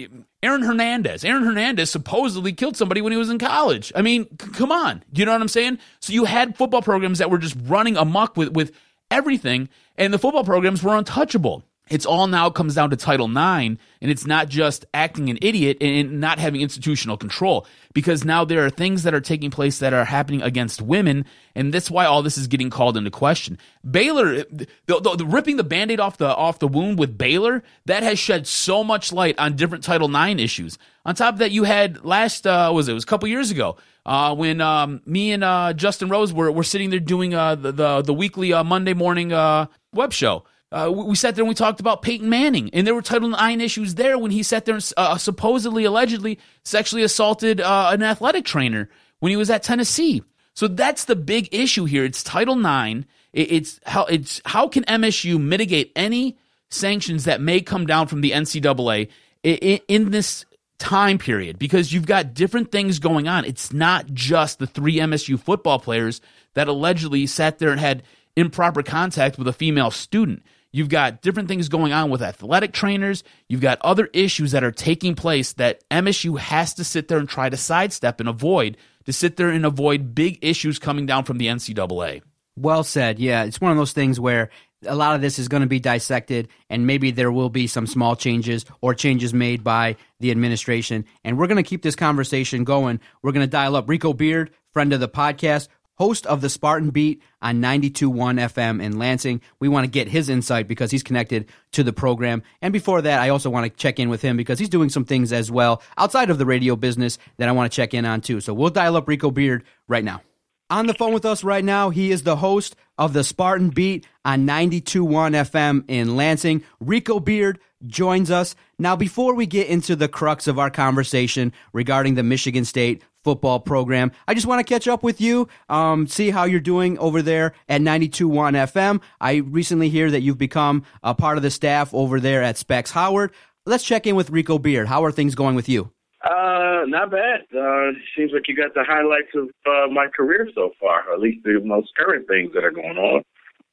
Aaron Hernandez. Aaron Hernandez supposedly killed somebody when he was in college. I mean, c- come on. You know what I'm saying? So you had football programs that were just running amok with with everything, and the football programs were untouchable. It's all now comes down to Title IX, and it's not just acting an idiot and not having institutional control. Because now there are things that are taking place that are happening against women, and that's why all this is getting called into question. Baylor, the, the, the ripping the band-aid off the off the wound with Baylor, that has shed so much light on different Title IX issues. On top of that, you had last uh, was it, it was a couple years ago uh, when um, me and uh, Justin Rose were, were sitting there doing uh, the, the, the weekly uh, Monday morning uh, web show uh, we sat there and we talked about Peyton Manning, and there were Title IX issues there when he sat there and uh, supposedly, allegedly, sexually assaulted uh, an athletic trainer when he was at Tennessee. So that's the big issue here. It's Title IX. It's how it's how can MSU mitigate any sanctions that may come down from the NCAA in this time period because you've got different things going on. It's not just the three MSU football players that allegedly sat there and had improper contact with a female student. You've got different things going on with athletic trainers. You've got other issues that are taking place that MSU has to sit there and try to sidestep and avoid, to sit there and avoid big issues coming down from the NCAA. Well said. Yeah, it's one of those things where a lot of this is going to be dissected, and maybe there will be some small changes or changes made by the administration. And we're going to keep this conversation going. We're going to dial up Rico Beard, friend of the podcast, host of the Spartan Beat on 92.1 FM in Lansing. We want to get his insight because he's connected to the program. And before that, I also want to check in with him because he's doing some things as well outside of the radio business that I want to check in on too. So we'll dial up Rico Beard right now. On the phone with us right now, he is the host of the Spartan Beat on 92.1 FM in Lansing. Rico Beard joins us. Now, before we get into the crux of our conversation regarding the Michigan State football program. I just want to catch up with you, um, see how you're doing over there at 92.1 FM. I recently hear that you've become a part of the staff over there at Specs Howard. Let's check in with Rico Beard. How are things going with you? Uh, not bad. Uh, seems like you got the highlights of uh, my career so far, or at least the most current things that are going on.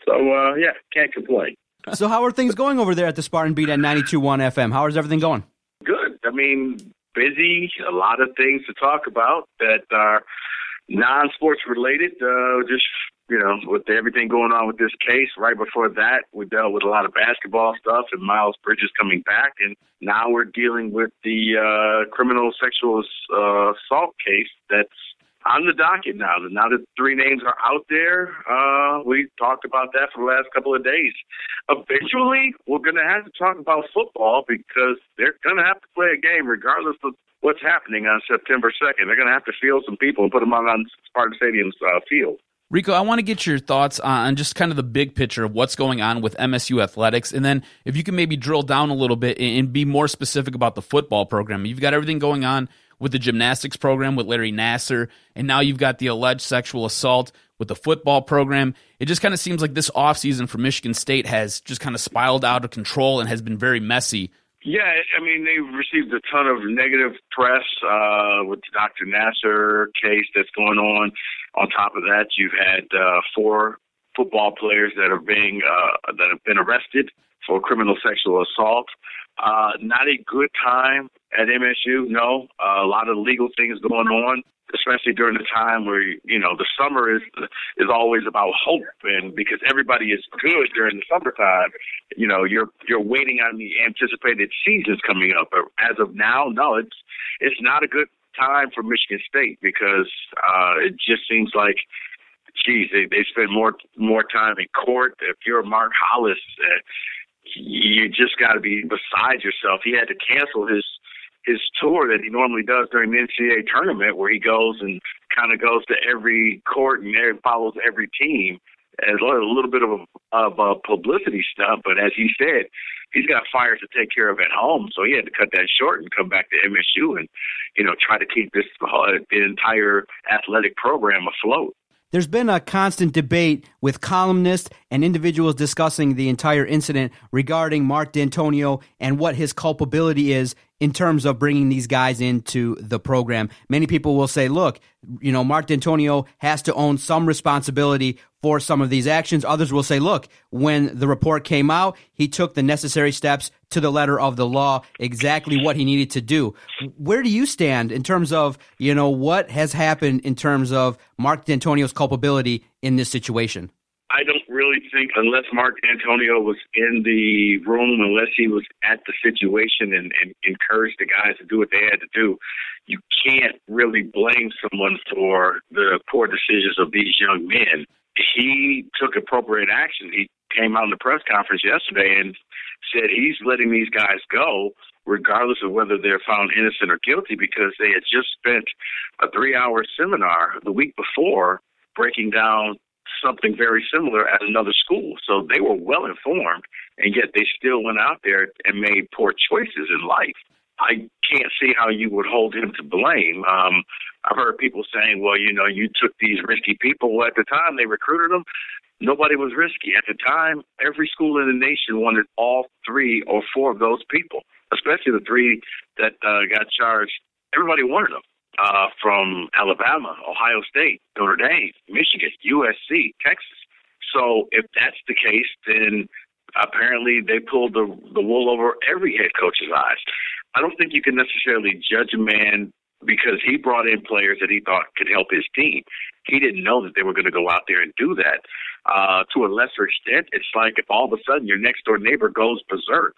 So, uh, yeah, can't complain. So, how are things going over there at the Spartan Beat at 92.1 FM? How is everything going? Good. I mean, busy, a lot of things to talk about that are non-sports related. Uh, just you know, with everything going on with this case, right before that, we dealt with a lot of basketball stuff and Miles Bridges coming back, and now we're dealing with the uh, criminal sexual uh, assault case that's on the docket now. Now that three names are out there, uh, we talked about that for the last couple of days. Eventually, we're going to have to talk about football because they're going to have to play a game regardless of what's happening on September 2nd. They're going to have to field some people and put them on, on Spartan Stadium's uh, field. Rico, I want to get your thoughts on just kind of the big picture of what's going on with MSU athletics. And then if you can maybe drill down a little bit and be more specific about the football program. You've got everything going on with the gymnastics program with Larry Nassar, and now you've got the alleged sexual assault with the football program. It just kind of seems like this offseason for Michigan State has just kind of spiraled out of control and has been very messy. Yeah, I mean, they've received a ton of negative press uh, with the Dr. Nassar case that's going on. On top of that, you've had uh, four football players that are being uh, that have been arrested for criminal sexual assault. Uh, not a good time at MSU. No, uh, a lot of legal things going on, especially during the time where you know the summer is is always about hope, and because everybody is good during the summertime, you know you're you're waiting on the anticipated seasons coming up. But as of now, no, it's it's not a good time for Michigan State because uh, it just seems like geez, they, they spend more more time in court. If you're Mark Hollis, uh, you just got to be beside yourself. He had to cancel his his tour that he normally does during the NCAA tournament, where he goes and kind of goes to every court and follows every team. As a little bit of a, of a publicity stuff, but as he said, he's got fires to take care of at home, so he had to cut that short and come back to MSU and, you know, try to keep this uh, the entire athletic program afloat. There's been a constant debate with columnists and individuals discussing the entire incident regarding Mark Dantonio and what his culpability is in terms of bringing these guys into the program. Many people will say, look, you know, Mark Dantonio has to own some responsibility for some of these actions. Others will say, look, when the report came out, he took the necessary steps to the letter of the law, exactly what he needed to do. Where do you stand in terms of, you know, what has happened in terms of Mark Dantonio's culpability in this situation? I don't really think, unless Mark Dantonio was in the room, unless he was at the situation and, and encouraged the guys to do what they had to do, you can't really blame someone for the poor decisions of these young men. He took appropriate action. He came out in the press conference yesterday and said he's letting these guys go regardless of whether they're found innocent or guilty because they had just spent a three hour seminar the week before breaking down something very similar at another school. So they were well informed, and yet they still went out there and made poor choices in life. I can't see how you would hold him to blame. Um, I've heard people saying, well, you know, you took these risky people. Well, at the time they recruited them, nobody was risky. At the time, every school in the nation wanted all three or four of those people, especially the three that uh, got charged. Everybody wanted them uh, from Alabama, Ohio State, Notre Dame, Michigan, USC, Texas. So if that's the case, then apparently they pulled the the wool over every head coach's eyes. I don't think you can necessarily judge a man because he brought in players that he thought could help his team. He didn't know that they were going to go out there and do that. Uh, to a lesser extent, it's like if all of a sudden your next door neighbor goes berserk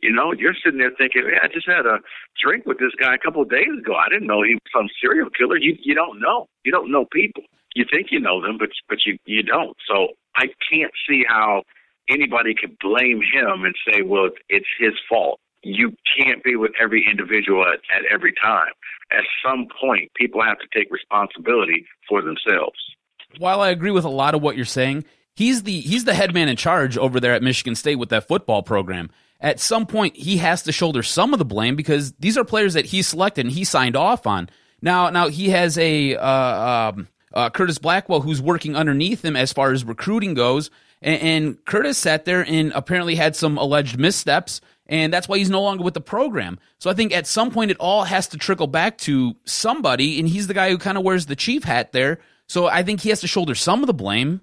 you know, you're sitting there thinking, "Yeah, I just had a drink with this guy a couple of days ago. I didn't know he was some serial killer." You you don't know. You don't know people. You think you know them, but but you you don't. So I can't see how anybody could blame him and say, "Well, it's his fault." You can't be with every individual at, at every time. At some point, people have to take responsibility for themselves. While I agree with a lot of what you're saying, he's the he's the head man in charge over there at Michigan State with that football program at some point he has to shoulder some of the blame because these are players that he selected and he signed off on. Now, now he has a uh, um, uh, Curtis Blackwell who's working underneath him as far as recruiting goes, and, and Curtis sat there and apparently had some alleged missteps, and that's why he's no longer with the program. So I think at some point it all has to trickle back to somebody, and he's the guy who kind of wears the chief hat there. So I think he has to shoulder some of the blame.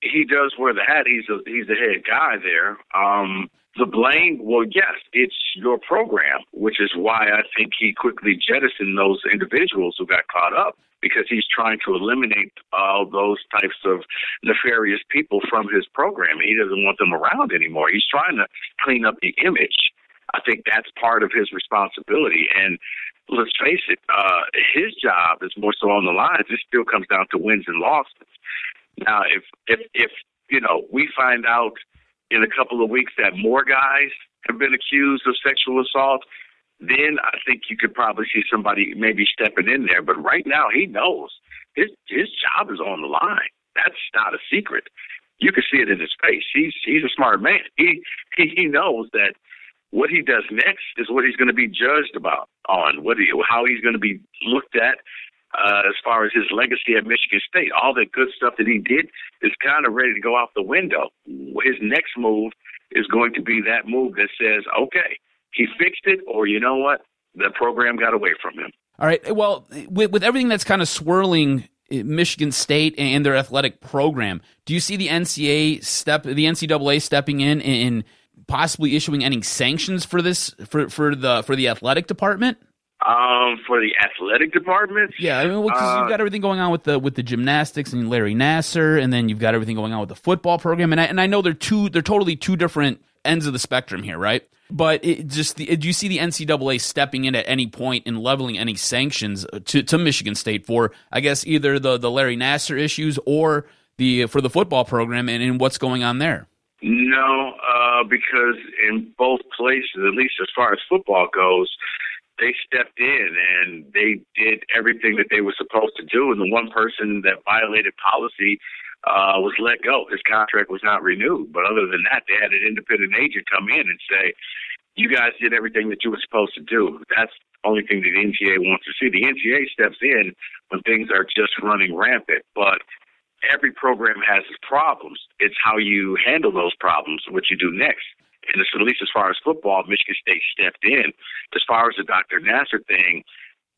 He does wear the hat. He's a, he's the head guy there. Um, the blame, well, yes, it's your program, which is why I think he quickly jettisoned those individuals who got caught up because he's trying to eliminate all those types of nefarious people from his program. He doesn't want them around anymore. He's trying to clean up the image. I think that's part of his responsibility. And let's face it, uh, his job is more so on the lines. It still comes down to wins and losses. Now, if if if you know we find out in a couple of weeks that more guys have been accused of sexual assault, then I think you could probably see somebody maybe stepping in there. But right now, he knows his his job is on the line. That's not a secret. You can see it in his face. He's he's a smart man. He he, he knows that what he does next is what he's going to be judged about on what he, how he's going to be looked at uh, as far as his legacy at Michigan State. All the good stuff that he did is kind of ready to go out the window. His next move is going to be that move that says, okay, he fixed it, or you know what, the program got away from him. All right. Well, with, with everything that's kind of swirling Michigan State and their athletic program, do you see the NCAA step, the NCAA stepping in and possibly issuing any sanctions for this for for the for the athletic department? Um, for the athletic department, yeah, I mean, well, uh, you've got everything going on with the with the gymnastics and Larry Nassar, and then you've got everything going on with the football program, and I, and I know they're two, they're totally two different ends of the spectrum here, right? But it just the, do you see the NCAA stepping in at any point and leveling any sanctions to, to Michigan State for, I guess, either the the Larry Nassar issues or the for the football program and, and what's going on there? No, uh, because in both places, at least as far as football goes, they stepped in and they did everything that they were supposed to do. And the one person that violated policy uh, was let go. His contract was not renewed. But other than that, they had an independent agent come in and say, "You guys did everything that you were supposed to do." That's the only thing that the NCAA wants to see. The NCAA steps in when things are just running rampant, but every program has its problems. It's how you handle those problems, what you do next and at least as far as football, Michigan State stepped in. As far as the Dr. Nassar thing,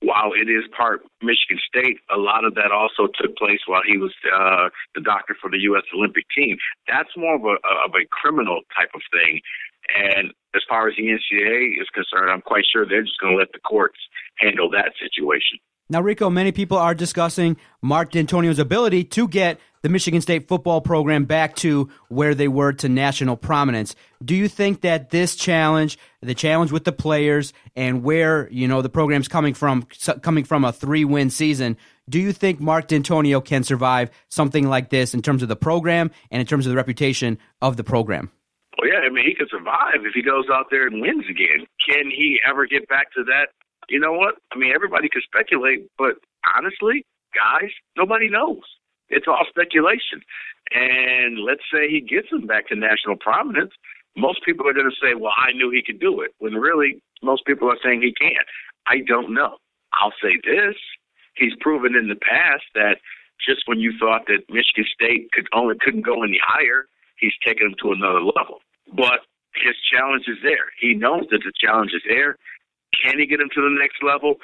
while it is part Michigan State, a lot of that also took place while he was uh, the doctor for the U.S. Olympic team. That's more of a, of a criminal type of thing. And as far as the NCAA is concerned, I'm quite sure they're just going to let the courts handle that situation. Now, Rico, many people are discussing Mark Dantonio's ability to get the Michigan State football program back to where they were to national prominence. Do you think that this challenge, the challenge with the players, and where you know the program's coming from, coming from a three-win season, do you think Mark Dantonio can survive something like this in terms of the program and in terms of the reputation of the program? Well, yeah, I mean, he could survive if he goes out there and wins again. Can he ever get back to that? You know what? I mean, everybody could speculate, but honestly, guys, nobody knows. It's all speculation. And let's say he gets him back to national prominence. Most people are going to say, well, I knew he could do it, when really most people are saying he can't. I don't know. I'll say this. He's proven in the past that just when you thought that Michigan State could only couldn't go any higher, he's taken them to another level. But his challenge is there. He knows that the challenge is there. Can he get him to the next level?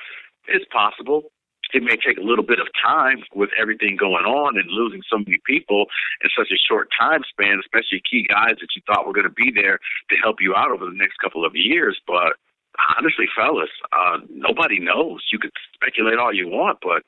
It's possible it may take a little bit of time with everything going on and losing so many people in such a short time span, especially key guys that you thought were going to be there to help you out over the next couple of years. But honestly, fellas, uh, nobody knows. You could speculate all you want, but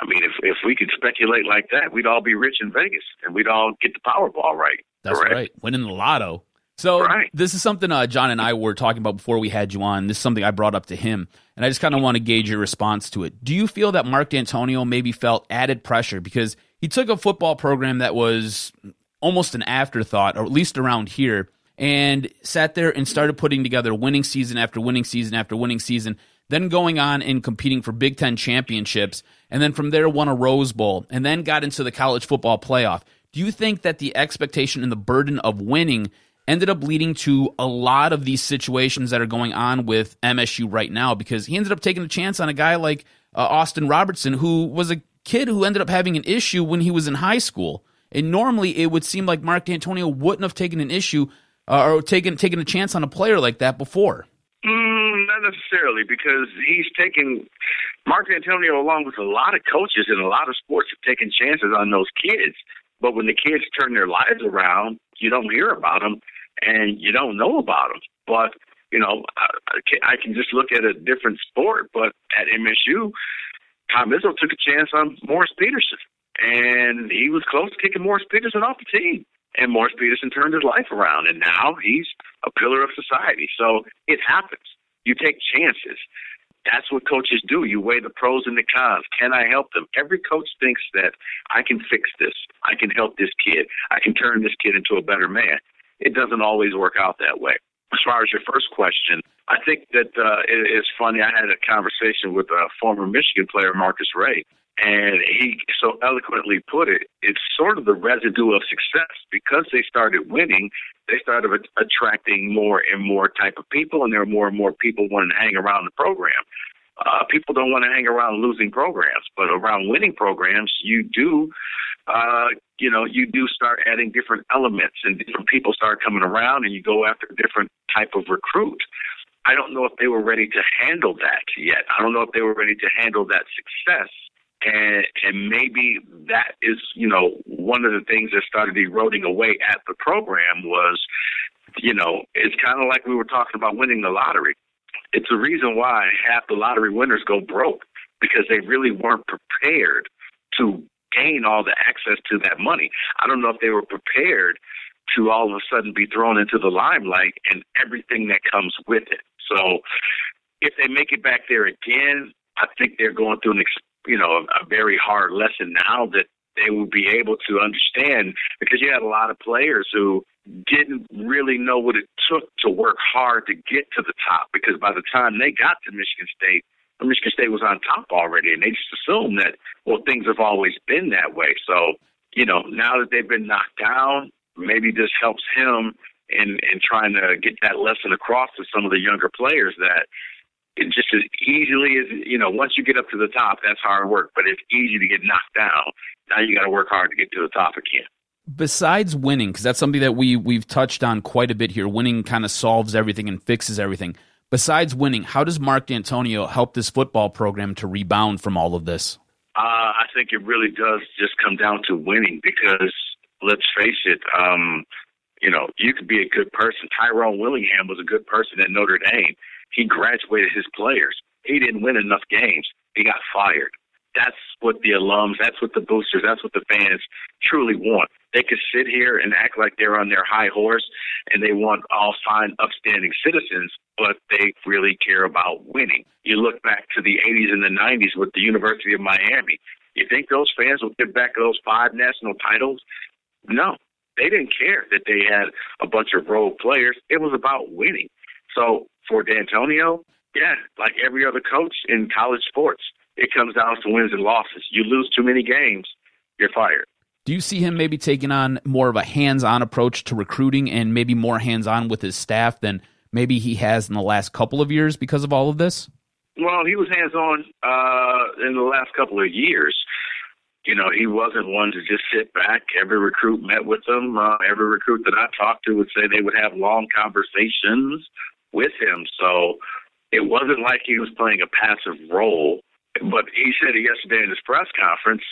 I mean, if if we could speculate like that, we'd all be rich in Vegas and we'd all get the Powerball right. That's correct? right. Winning the lotto. So right. this is something uh, John and I were talking about before we had you on. This is something I brought up to him, and I just kind of want to gauge your response to it. Do you feel that Mark Dantonio maybe felt added pressure because he took a football program that was almost an afterthought, or at least around here, and sat there and started putting together winning season after winning season after winning season, then going on and competing for Big Ten championships, and then from there won a Rose Bowl, and then got into the college football playoff. Do you think that the expectation and the burden of winning – ended up leading to a lot of these situations that are going on with MSU right now because he ended up taking a chance on a guy like uh, Austin Robertson, who was a kid who ended up having an issue when he was in high school. And normally it would seem like Mark Dantonio wouldn't have taken an issue uh, or taken taken a chance on a player like that before. Mm, not necessarily, because he's taken Mark Dantonio, along with a lot of coaches in a lot of sports, have taken chances on those kids. But when the kids turn their lives around, you don't hear about them and you don't know about them. But you know, I, can just look at a different sport. But at MSU, Tom Izzo took a chance on Morris Peterson, and he was close to kicking Morris Peterson off the team. And Morris Peterson turned his life around, and now he's a pillar of society. So it happens. You take chances. That's what coaches do. You weigh the pros and the cons. Can I help them? Every coach thinks that I can fix this. I can help this kid. I can turn this kid into a better man it doesn't always work out that way. As far as your first question, I think that uh, it, it's funny. I had a conversation with a former Michigan player, Marcus Ray, and he so eloquently put it. It's sort of the residue of success because they started winning. They started attracting more and more type of people, and there were more and more people wanting to hang around the program. Uh, people don't want to hang around losing programs, but around winning programs, you do uh, you know, you do start adding different elements and different people start coming around and you go after a different type of recruit. I don't know if they were ready to handle that yet. I don't know if they were ready to handle that success. And, and maybe that is, you know, one of the things that started eroding away at the program was, you know, it's kind of like we were talking about winning the lottery. It's the reason why half the lottery winners go broke because they really weren't prepared to gain all the access to that money. I don't know if they were prepared to all of a sudden be thrown into the limelight and everything that comes with it. So if they make it back there again, I think they're going through an, you know, a, a very hard lesson now that they will be able to understand because you had a lot of players who didn't really know what it took to work hard to get to the top because by the time they got to Michigan State, Michigan State was on top already, and they just assumed that well things have always been that way. So you know now that they've been knocked down, maybe this helps him in in trying to get that lesson across to some of the younger players that it just as easily as you know once you get up to the top that's hard work but it's easy to get knocked down now you got to work hard to get to the top again besides winning because that's something that we we've touched on quite a bit here winning kind of solves everything and fixes everything Besides winning, how does Mark Dantonio help this football program to rebound from all of this? Uh, I think it really does just come down to winning because let's face it, um, you know, you could be a good person. Tyrone Willingham was a good person at Notre Dame. He graduated his players. he didn't win enough games. He got fired. That's what the alums, that's what the boosters, that's what the fans truly want. They could sit here and act like they're on their high horse and they want all fine, upstanding citizens, but they really care about winning. You look back to the 80s and the 90s with the University of Miami. You think those fans will give back those five national titles? No, they didn't care that they had a bunch of role players. It was about winning. So for Dantonio, yeah, like every other coach in college sports, it comes down to wins and losses. You lose too many games, you're fired. Do you see him maybe taking on more of a hands-on approach to recruiting and maybe more hands-on with his staff than maybe he has in the last couple of years because of all of this? Well, he was hands-on uh, in the last couple of years. You know, he wasn't one to just sit back. Every recruit met with him. Uh, every recruit that I talked to would say they would have long conversations with him. So it wasn't like he was playing a passive role. But he said yesterday in his press conference.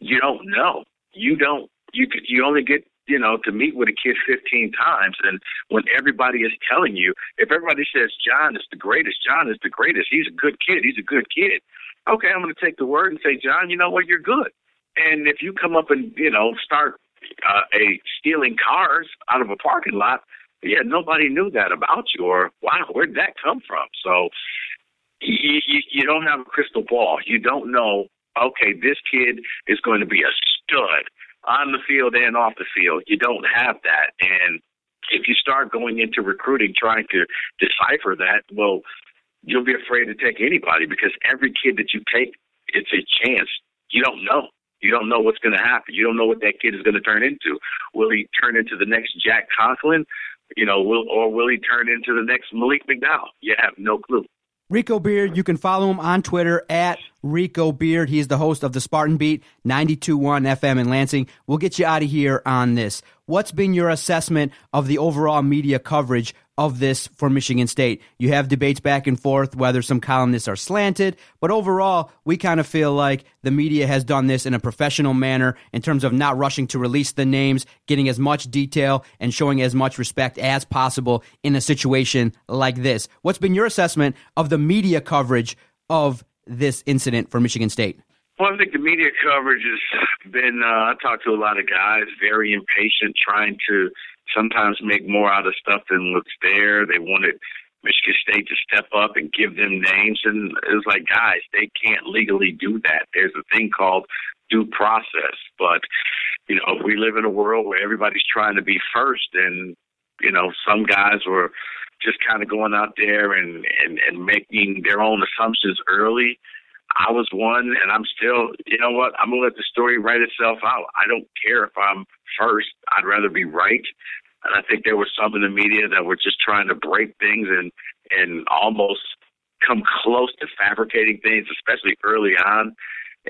You don't know. You don't. You could. You only get you know to meet with a kid 15 times, and when everybody is telling you, if everybody says John is the greatest, John is the greatest. He's a good kid. He's a good kid. Okay, I'm going to take the word and say, John, you know what? You're good. And if you come up and you know start uh, a stealing cars out of a parking lot, yeah, nobody knew that about you, or wow, where'd that come from? So you, you, you don't have a crystal ball. You don't know. Okay, this kid is going to be a stud on the field and off the field. You don't have that, and if you start going into recruiting trying to decipher that, well, you'll be afraid to take anybody because every kid that you take, it's a chance. You don't know. You don't know what's going to happen. You don't know what that kid is going to turn into. Will he turn into the next Jack Conklin? You know, will or will he turn into the next Malik McDowell? You have no clue. Rico Beard, you can follow him on Twitter at Rico Beard. He's the host of the Spartan Beat 92.1 FM in Lansing. We'll get you out of here on this. What's been your assessment of the overall media coverage of this for Michigan State. You have debates back and forth whether some columnists are slanted, but overall, we kind of feel like the media has done this in a professional manner in terms of not rushing to release the names, getting as much detail, and showing as much respect as possible in a situation like this. What's been your assessment of the media coverage of this incident for Michigan State? Well, I think the media coverage has been, uh, I talked to a lot of guys, very impatient, trying to sometimes make more out of stuff than what's there. They wanted Michigan State to step up and give them names. And it was like, guys, they can't legally do that. There's a thing called due process. But, you know, we live in a world where everybody's trying to be first. And, you know, some guys were just kind of going out there and, and, and making their own assumptions early. I was one, and I'm still, you know what? I'm to let the story write itself out. I don't care if I'm first. I'd rather be right. And I think there were some in the media that were just trying to break things and and almost come close to fabricating things, especially early on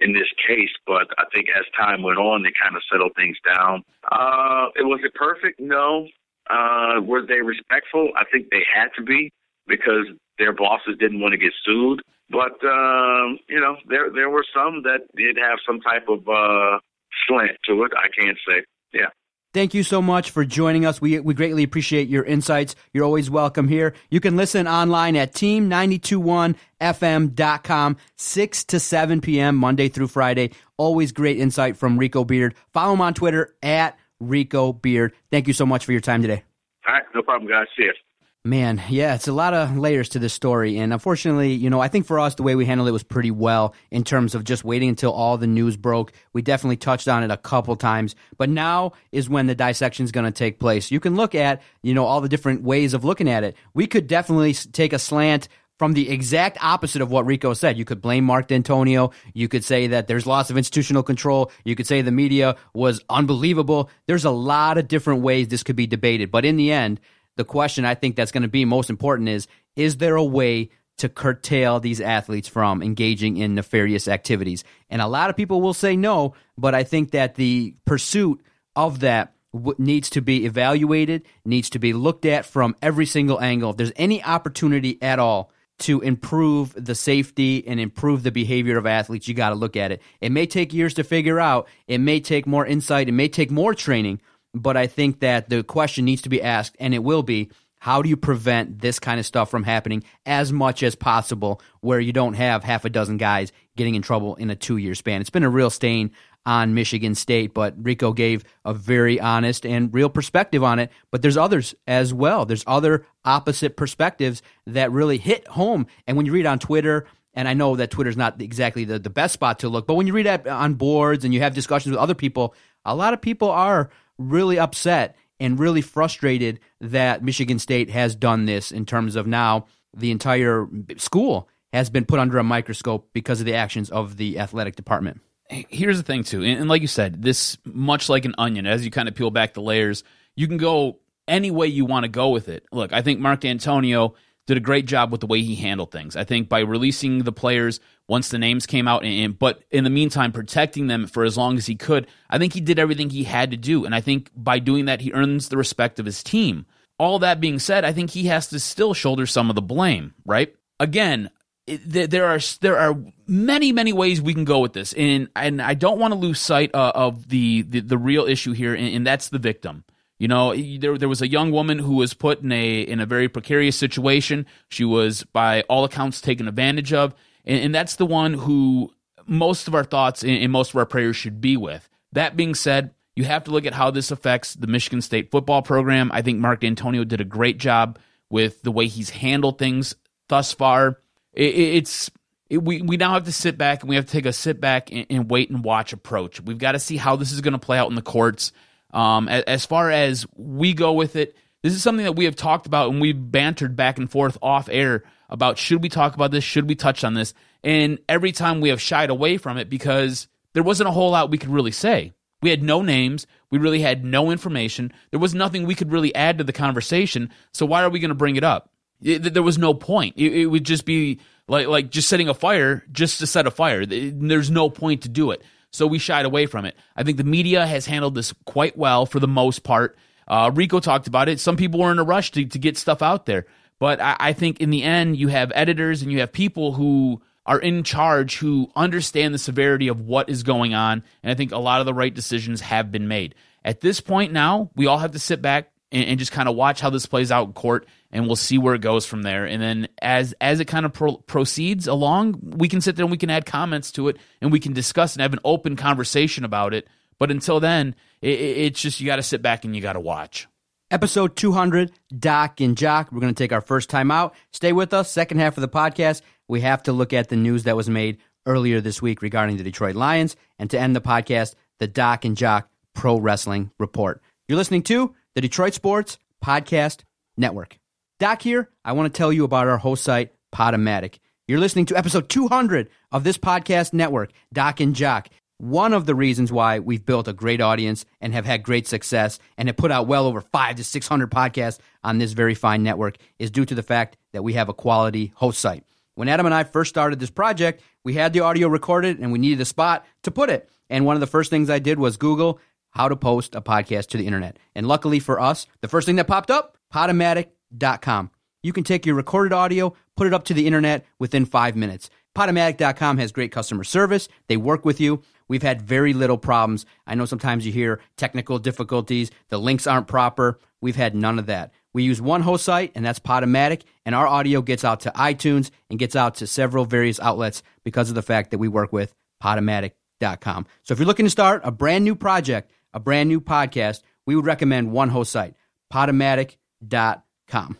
in this case. But I think as time went on, they kind of settled things down. Uh, it was it perfect? No. Uh, were they respectful? I think they had to be because their bosses didn't want to get sued. But um, you know, there there were some that did have some type of uh, slant to it. I can't say. Yeah. Thank you so much for joining us. We, we greatly appreciate your insights. You're always welcome here. You can listen online at team921fm.com, 6 to 7 p.m., Monday through Friday. Always great insight from Rico Beard. Follow him on Twitter at Rico Beard. Thank you so much for your time today. All right. No problem, guys. See you. Man, yeah, it's a lot of layers to this story. And unfortunately, you know, I think for us, the way we handled it was pretty well in terms of just waiting until all the news broke. We definitely touched on it a couple times. But now is when the dissection is going to take place. You can look at, you know, all the different ways of looking at it. We could definitely take a slant from the exact opposite of what Rico said. You could blame Mark Dantonio. You could say that there's loss of institutional control. You could say the media was unbelievable. There's a lot of different ways this could be debated. But in the end, the question I think that's going to be most important is is there a way to curtail these athletes from engaging in nefarious activities? And a lot of people will say no, but I think that the pursuit of that needs to be evaluated, needs to be looked at from every single angle. If there's any opportunity at all to improve the safety and improve the behavior of athletes, you got to look at it. It may take years to figure out, it may take more insight, it may take more training, but I think that the question needs to be asked, and it will be How do you prevent this kind of stuff from happening as much as possible where you don't have half a dozen guys getting in trouble in a two year span? It's been a real stain on Michigan State, but Rico gave a very honest and real perspective on it. But there's others as well. There's other opposite perspectives that really hit home. And when you read on Twitter, and I know that Twitter's not exactly the, the best spot to look, but when you read on boards and you have discussions with other people, a lot of people are really upset and really frustrated that Michigan State has done this in terms of now the entire school has been put under a microscope because of the actions of the athletic department. Here's the thing, too, and like you said, this much like an onion, as you kind of peel back the layers, you can go any way you want to go with it. Look, I think Mark Dantonio did a great job with the way he handled things. I think by releasing the players once the names came out, and, but in the meantime protecting them for as long as he could, I think he did everything he had to do, and I think by doing that he earns the respect of his team. All that being said, I think he has to still shoulder some of the blame, right? Again, there are there are many many ways we can go with this, and and I don't want to lose sight uh, of the, the, the real issue here, and, and that's the victim. You know, there there was a young woman who was put in a in a very precarious situation. She was, by all accounts, taken advantage of, and, and that's the one who most of our thoughts and, and most of our prayers should be with. That being said, you have to look at how this affects the Michigan State football program. I think Mark Dantonio did a great job with the way he's handled things thus far. It, it's it, we we now have to sit back and we have to take a sit back and, and wait and watch approach. We've got to see how this is going to play out in the courts. Um, as, far as we go with it, this is something that we have talked about and we've bantered back and forth off air about should we talk about this, should we touch on this, and every time we have shied away from it because there wasn't a whole lot we could really say. We had no names. We really had no information. There was nothing we could really add to the conversation. So why are we going to bring it up? It, there was no point. It, it, would just be like like just setting a fire just to set a fire. There's no point to do it. So we shied away from it. I think the media has handled this quite well for the most part. Uh, Rico talked about it. Some people were in a rush to, to get stuff out there. But I, I think in the end, you have editors and you have people who are in charge who understand the severity of what is going on. And I think a lot of the right decisions have been made. At this point now, we all have to sit back and, and just kind of watch how this plays out in court and we'll see where it goes from there. And then as as it kind of pro- proceeds along, we can sit there and we can add comments to it and we can discuss and have an open conversation about it. But until then, it, it's just you got to sit back and you got to watch. Episode 200, Doc and Jock. We're going to take our first time out. Stay with us. Second half of the podcast, we have to look at the news that was made earlier this week regarding the Detroit Lions. And to end the podcast, the Doc and Jock Pro Wrestling Report. You're listening to the Detroit Sports Podcast Network. Doc here. I want to tell you about our host site, Podomatic. You're listening to episode 200 of this podcast network, Doc and Jock. One of the reasons why we've built a great audience and have had great success and have put out well over five to 600 podcasts on this very fine network is due to the fact that we have a quality host site. When Adam and I first started this project, we had the audio recorded and we needed a spot to put it. And one of the first things I did was Google how to post a podcast to the internet. And luckily for us, the first thing that popped up, Podomatic.com. You can take your recorded audio, put it up to the internet within five minutes. Podomatic.com has great customer service. They work with you. We've had very little problems. I know sometimes you hear technical difficulties, the links aren't proper. We've had none of that. We use one host site, and that's Podomatic, and our audio gets out to iTunes and gets out to several various outlets because of the fact that we work with Podomatic.com. So if you're looking to start a brand new project, a brand new podcast, we would recommend one host site, Podomatic.com com.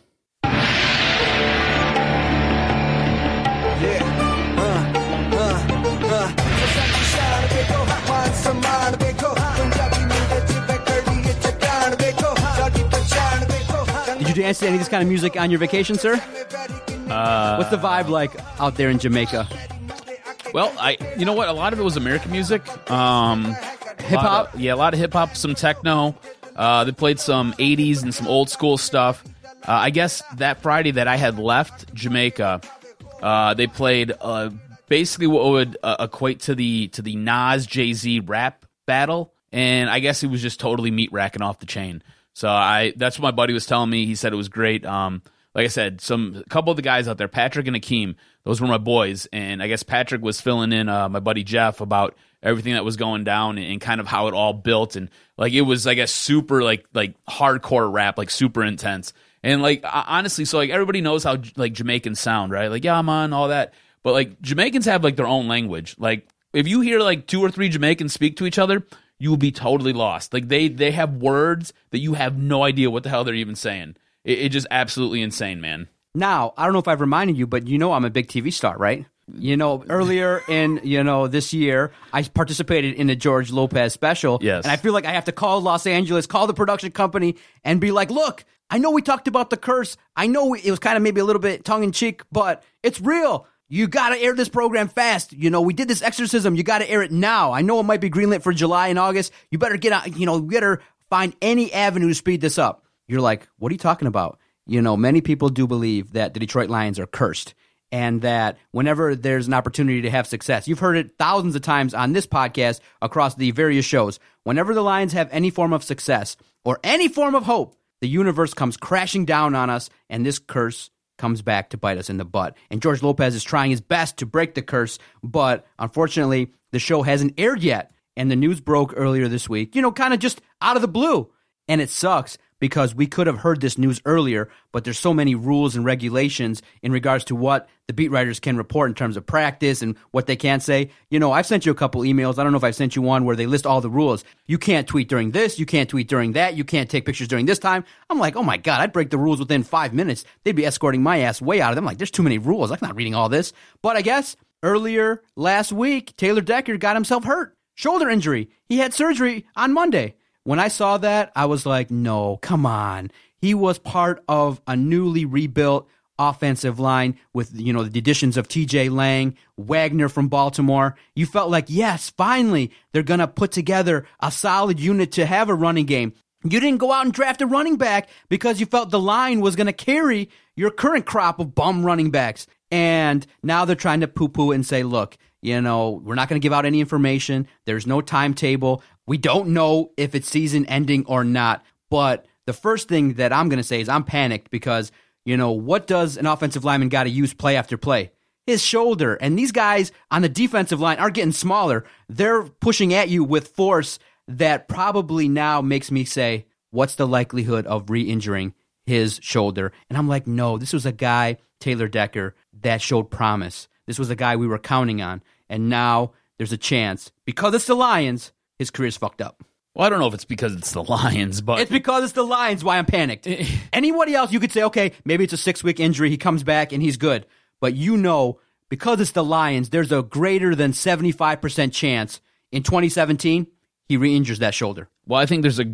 Did you dance to any of this kind of music on your vacation, sir? Uh, What's the vibe like out there in Jamaica? Well, I you know what? A lot of it was American music. Um, hip hop. Yeah, a lot of hip hop, some techno. Uh, they played some '80s and some old school stuff. Uh, I guess that Friday that I had left Jamaica, uh, they played uh, basically what would uh, equate to the to the Nas Jay Z rap battle, and I guess it was just totally meat racking off the chain. So I that's what my buddy was telling me. He said it was great. Um, like I said, some a couple of the guys out there, Patrick and Akeem, those were my boys, and I guess Patrick was filling in uh, my buddy Jeff about everything that was going down and, and kind of how it all built, and like it was I guess super like like hardcore rap, like super intense And like honestly, so like everybody knows how like Jamaicans sound, right? Like yeah, man, all that. But like Jamaicans have like their own language. Like if you hear like two or three Jamaicans speak to each other, you will be totally lost. Like they they have words that you have no idea what the hell they're even saying. It, it's just absolutely insane, man. Now, I don't know if I've reminded you, but you know I'm a big TV star, right? You know, earlier in you know this year, I participated in a George Lopez special. Yes. and I feel like I have to call Los Angeles, call the production company, and be like, "Look, I know we talked about the curse. I know it was kind of maybe a little bit tongue in cheek, but it's real. You got to air this program fast. You know, we did this exorcism. You got to air it now. I know it might be greenlit for July and August. You better get out. You know, you better find any avenue to speed this up." You're like, "What are you talking about?" You know, many people do believe that the Detroit Lions are cursed and that whenever there's an opportunity to have success, you've heard it thousands of times on this podcast across the various shows. Whenever the Lions have any form of success or any form of hope, the universe comes crashing down on us, and this curse comes back to bite us in the butt. And George Lopez is trying his best to break the curse, but unfortunately, the show hasn't aired yet. And the news broke earlier this week, you know, kind of just out of the blue. And it sucks because we could have heard this news earlier, but there's so many rules and regulations in regards to what the beat writers can report in terms of practice and what they can't say. You know, I've sent you a couple emails. I don't know if I've sent you one where they list all the rules. You can't tweet during this, you can't tweet during that, you can't take pictures during this time. I'm like, oh my God, I'd break the rules within five minutes. They'd be escorting my ass way out of them. like, there's too many rules. I'm not reading all this. But I guess earlier last week, Taylor Decker got himself hurt. Shoulder injury. He had surgery on Monday. When I saw that, I was like, no, come on. He was part of a newly rebuilt offensive line with you know the additions of TJ Lang, Wagner from Baltimore. You felt like, yes, finally they're going to put together a solid unit to have a running game. You didn't go out and draft a running back because you felt the line was going to carry your current crop of bum running backs. And now they're trying to poo poo and say, look, you know, we're not going to give out any information. There's no timetable. We don't know if it's season ending or not. But the first thing that I'm going to say is I'm panicked because, you know, what does an offensive lineman got to use play after play? His shoulder. And these guys on the defensive line are getting smaller. They're pushing at you with force that probably now makes me say, what's the likelihood of re injuring his shoulder? And I'm like, no, this was a guy, Taylor Decker, that showed promise. This was a guy we were counting on. And now there's a chance, because it's the Lions, his career's fucked up. Well, I don't know if it's because it's the Lions, but It's because it's the Lions why I'm panicked. Anybody else, you could say, okay, maybe it's a six week injury. He comes back and he's good. But you know, because it's the Lions, there's a greater than 75% chance in 2017 he re injures that shoulder. well, I think there's a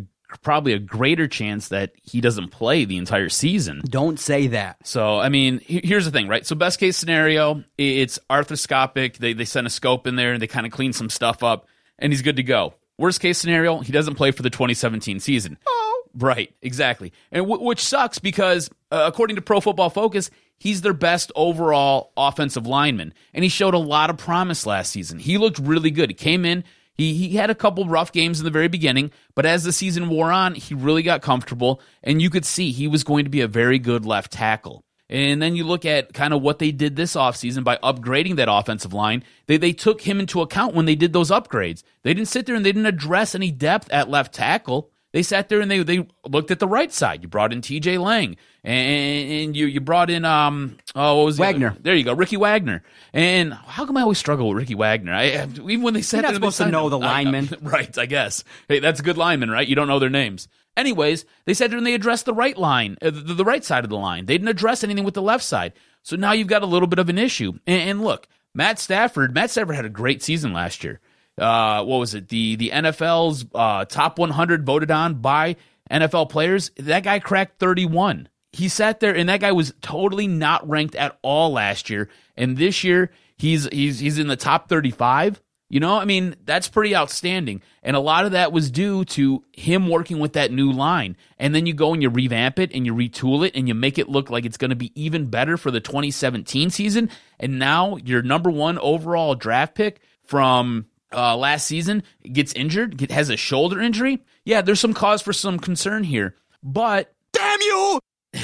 probably a greater chance that he doesn't play the entire season. Don't say that. So, I mean, he- here's the thing, right? So, best case scenario, i- it's arthroscopic. They they send a scope in there and they kind of clean some stuff up, and he's good to go. Worst case scenario, he doesn't play for the 2017 season. Oh, right, exactly, and w- which sucks because uh, according to Pro Football Focus, he's their best overall offensive lineman, and he showed a lot of promise last season. He looked really good. He came in. He, he had a couple rough games in the very beginning, but as the season wore on, he really got comfortable, and you could see he was going to be a very good left tackle. And then you look at kind of what they did this offseason by upgrading that offensive line. They, they took him into account when they did those upgrades. They didn't sit there and they didn't address any depth at left tackle. They sat there and they, they looked at the right side. You brought in TJ Lang and, and you, you brought in, um, oh, what was the Wagner. other- There you go, Ricky Wagner. And how come I always struggle with Ricky Wagner? I, even when they said You're not there, and they supposed to know him- the I- I- linemen. right, I guess. Hey, that's a good lineman, right? You don't know their names. Anyways, they said and they addressed the right line, uh, the, the right side of the line. They didn't address anything with the left side. So now you've got a little bit of an issue. And, and look, Matt Stafford, Matt Stafford had a great season last year. Uh, what was it? The the NFL's uh, top 100 voted on by NFL players. That guy cracked 31. He sat there, and that guy was totally not ranked at all last year. And this year, he's he's he's in the top 35. You know, I mean, that's pretty outstanding. And a lot of that was due to him working with that new line. And then you go and you revamp it and you retool it and you make it look like it's going to be even better for the 2017 season. And now your number one overall draft pick from uh, last season gets injured, get, has a shoulder injury. Yeah, there's some cause for some concern here. But, damn you!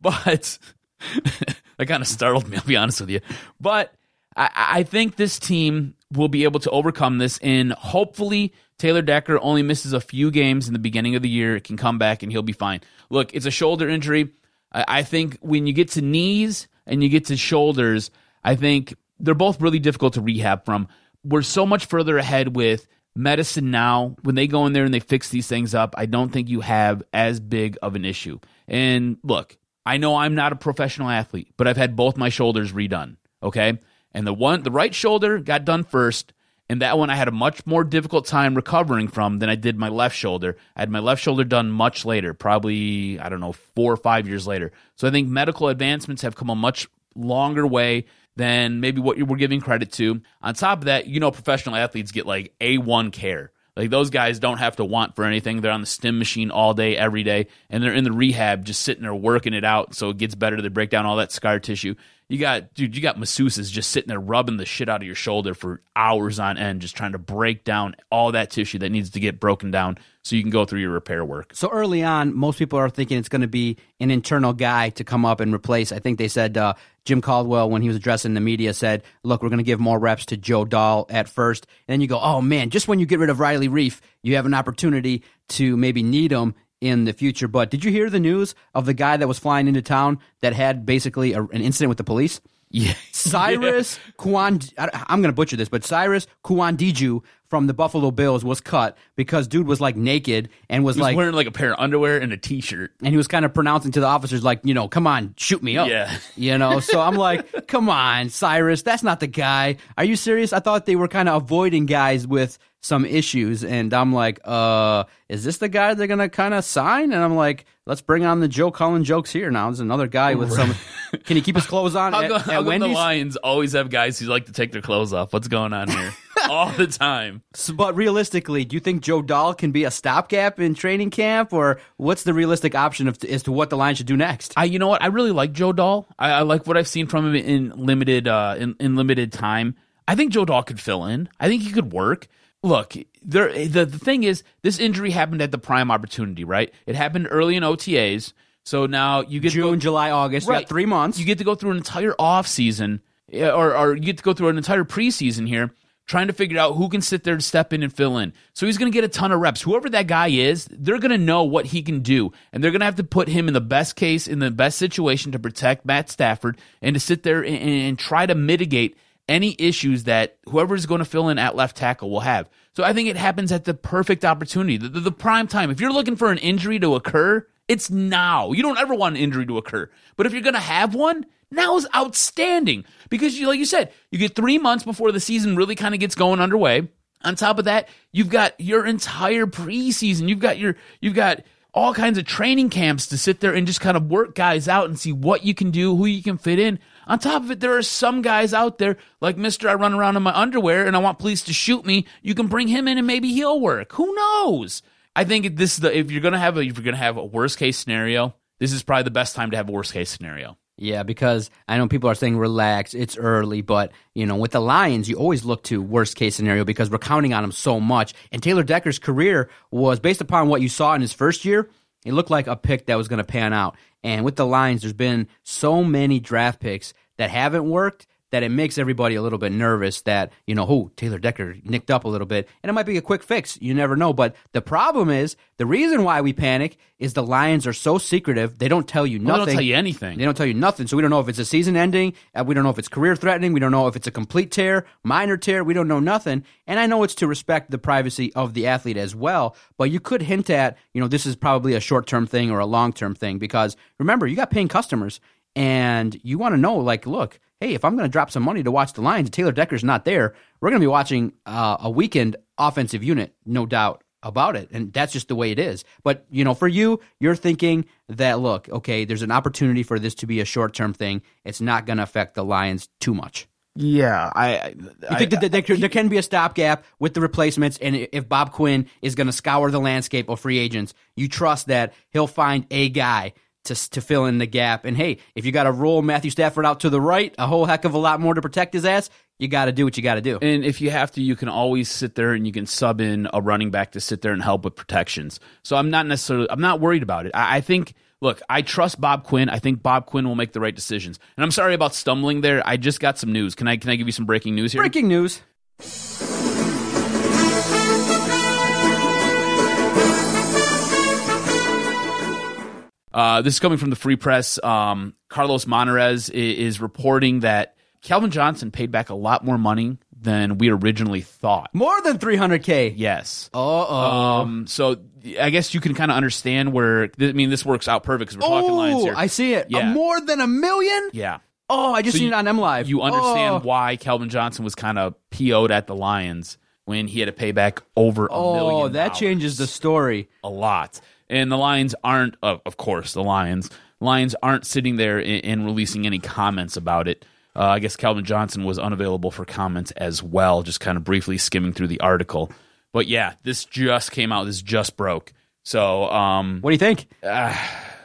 but, that kind of startled me, I'll be honest with you. But I, I think this team will be able to overcome this, and hopefully Taylor Decker only misses a few games in the beginning of the year. It can come back and he'll be fine. Look, it's a shoulder injury. I, I think when you get to knees and you get to shoulders, I think they're both really difficult to rehab from. We're so much further ahead with medicine now. When they go in there and they fix these things up, I don't think you have as big of an issue. And look, I know I'm not a professional athlete, but I've had both my shoulders redone. Okay. And the one, the right shoulder got done first. And that one I had a much more difficult time recovering from than I did my left shoulder. I had my left shoulder done much later, probably, I don't know, four or five years later. So I think medical advancements have come a much longer way than maybe what you were giving credit to. On top of that, you know, professional athletes get like A1 care. Like those guys don't have to want for anything. They're on the stim machine all day, every day, and they're in the rehab just sitting there working it out so it gets better. They break down all that scar tissue. You got, dude, you got masseuses just sitting there rubbing the shit out of your shoulder for hours on end, just trying to break down all that tissue that needs to get broken down so you can go through your repair work. So early on, most people are thinking it's going to be an internal guy to come up and replace. I think they said uh, Jim Caldwell, when he was addressing the media, said, "Look, we're going to give more reps to Joe Dahl at first. And then you go, "Oh man, just when you get rid of Riley Reiff, you have an opportunity to maybe need him." in the future. But did you hear the news of the guy that was flying into town that had basically a, an incident with the police? Yeah. Cyrus Kwan, I'm going to butcher this, but Cyrus Kouandjio from the Buffalo Bills was cut because dude was like naked and was, He was like, wearing like a pair of underwear and a t-shirt. and he was kind of pronouncing to the officers like, you know, come on, shoot me up. Yeah. You know, so I'm like, come on, Cyrus, that's not the guy. Are you serious? I thought they were kind of avoiding guys with some issues, and I'm like, uh, is this the guy they're gonna kind of sign? And I'm like, let's bring on the Joe Cullen jokes here now. There's another guy with some. Can he keep his clothes on How at, come, at how the Lions always have guys who like to take their clothes off? What's going on here? All the time. So, but realistically, do you think Joe Dahl can be a stopgap in training camp, or what's the realistic option of, as to what the Lions should do next? I, you know what? I really like Joe Dahl. I, I like what I've seen from him in limited, uh, in, in limited time. I think Joe Dahl could fill in. I think he could work. Look, there. The, the thing is, this injury happened at the prime opportunity, right? It happened early in OTAs. So now you get to go- June, July, August, you got three months. You get to go through an entire off season, or or you get to go through an entire preseason here, trying to figure out who can sit there to step in and fill in. So he's going to get a ton of reps. Whoever that guy is, they're going to know what he can do, and they're going to have to put him in the best case, in the best situation to protect Matt Stafford, and to sit there and, and try to mitigate any issues that whoever is going to fill in at left tackle will have. So I think it happens at the perfect opportunity, the, the, the prime time. If you're looking for an injury to occur, it's now. You don't ever want an injury to occur. But if you're going to have one, now is outstanding because you like you said, you get 3 months before the season really kind of gets going underway. On top of that, you've got your entire preseason. You've got your you've got all kinds of training camps to sit there and just kind of work guys out and see what you can do, who you can fit in. On top of it, there are some guys out there like Mister. I run around in my underwear and I want police to shoot me. You can bring him in and maybe he'll work. Who knows? I think this is the if you're gonna have a if you're gonna have a worst case scenario, this is probably the best time to have a worst case scenario. Yeah, because I know people are saying relax, it's early, but you know, with the Lions, you always look to worst case scenario because we're counting on them so much. And Taylor Decker's career was based upon what you saw in his first year. It looked like a pick that was going to pan out. And with the Lions, there's been so many draft picks that haven't worked that it makes everybody a little bit nervous that, you know, oh, Taylor Decker nicked up a little bit. And it might be a quick fix. You never know. But the problem is, the reason why we panic is the Lions are so secretive. They don't tell you Well, nothing. they don't tell you anything. They don't tell you nothing. So we don't know if it's a season ending. Uh, we don't know if it's career threatening. We don't know if it's a complete tear, minor tear. We don't know nothing. And I know it's to respect the privacy of the athlete as well. But you could hint at, you know, this is probably a short term thing or a long term thing because remember, you got paying customers and you want to know, like, look, hey, if I'm going to drop some money to watch the Lions Taylor Decker's not there, we're going to be watching uh, a weekend offensive unit, no doubt about it. And that's just the way it is. But, you know, for you, you're thinking that, look, okay, there's an opportunity for this to be a short term thing. It's not going to affect the Lions too much. Yeah, I. You think that there, there, there can be a stopgap with the replacements, and if Bob Quinn is going to scour the landscape of free agents, you trust that he'll find a guy to to fill in the gap. And hey, if you got to roll Matthew Stafford out to the right, a whole heck of a lot more to protect his ass, you got to do what you got to do. And if you have to, you can always sit there and you can sub in a running back to sit there and help with protections. So I'm not necessarily, I'm not worried about it. I, I think, look, I trust Bob Quinn. I think Bob Quinn will make the right decisions. And I'm sorry about stumbling there. I just got some news. Can I can I give you some breaking news here? Breaking news. Uh, this is coming from the Free Press. Um, Carlos Monarrez is, is reporting that Calvin Johnson paid back a lot more money than we originally thought. More than 300K. Yes. Uh-oh. Um, so I guess you can kind of understand where. I mean, this works out perfect because we're talking lines Oh, here. I see it. Yeah. A more than a million? yeah. Oh, I just So seen you- it on MLive. You understand Oh. why Calvin Johnson was kind of PO'd at the Lions when he had to pay back over a million. Oh, that changes the story. a lot. And the Lions aren't, of, of course, the Lions. Lions aren't sitting there and, releasing any comments about it. Uh, I guess Calvin Johnson was unavailable for comments as well, just kind of briefly skimming through the article. But yeah, this just came out. This just broke. So, um, What do you think?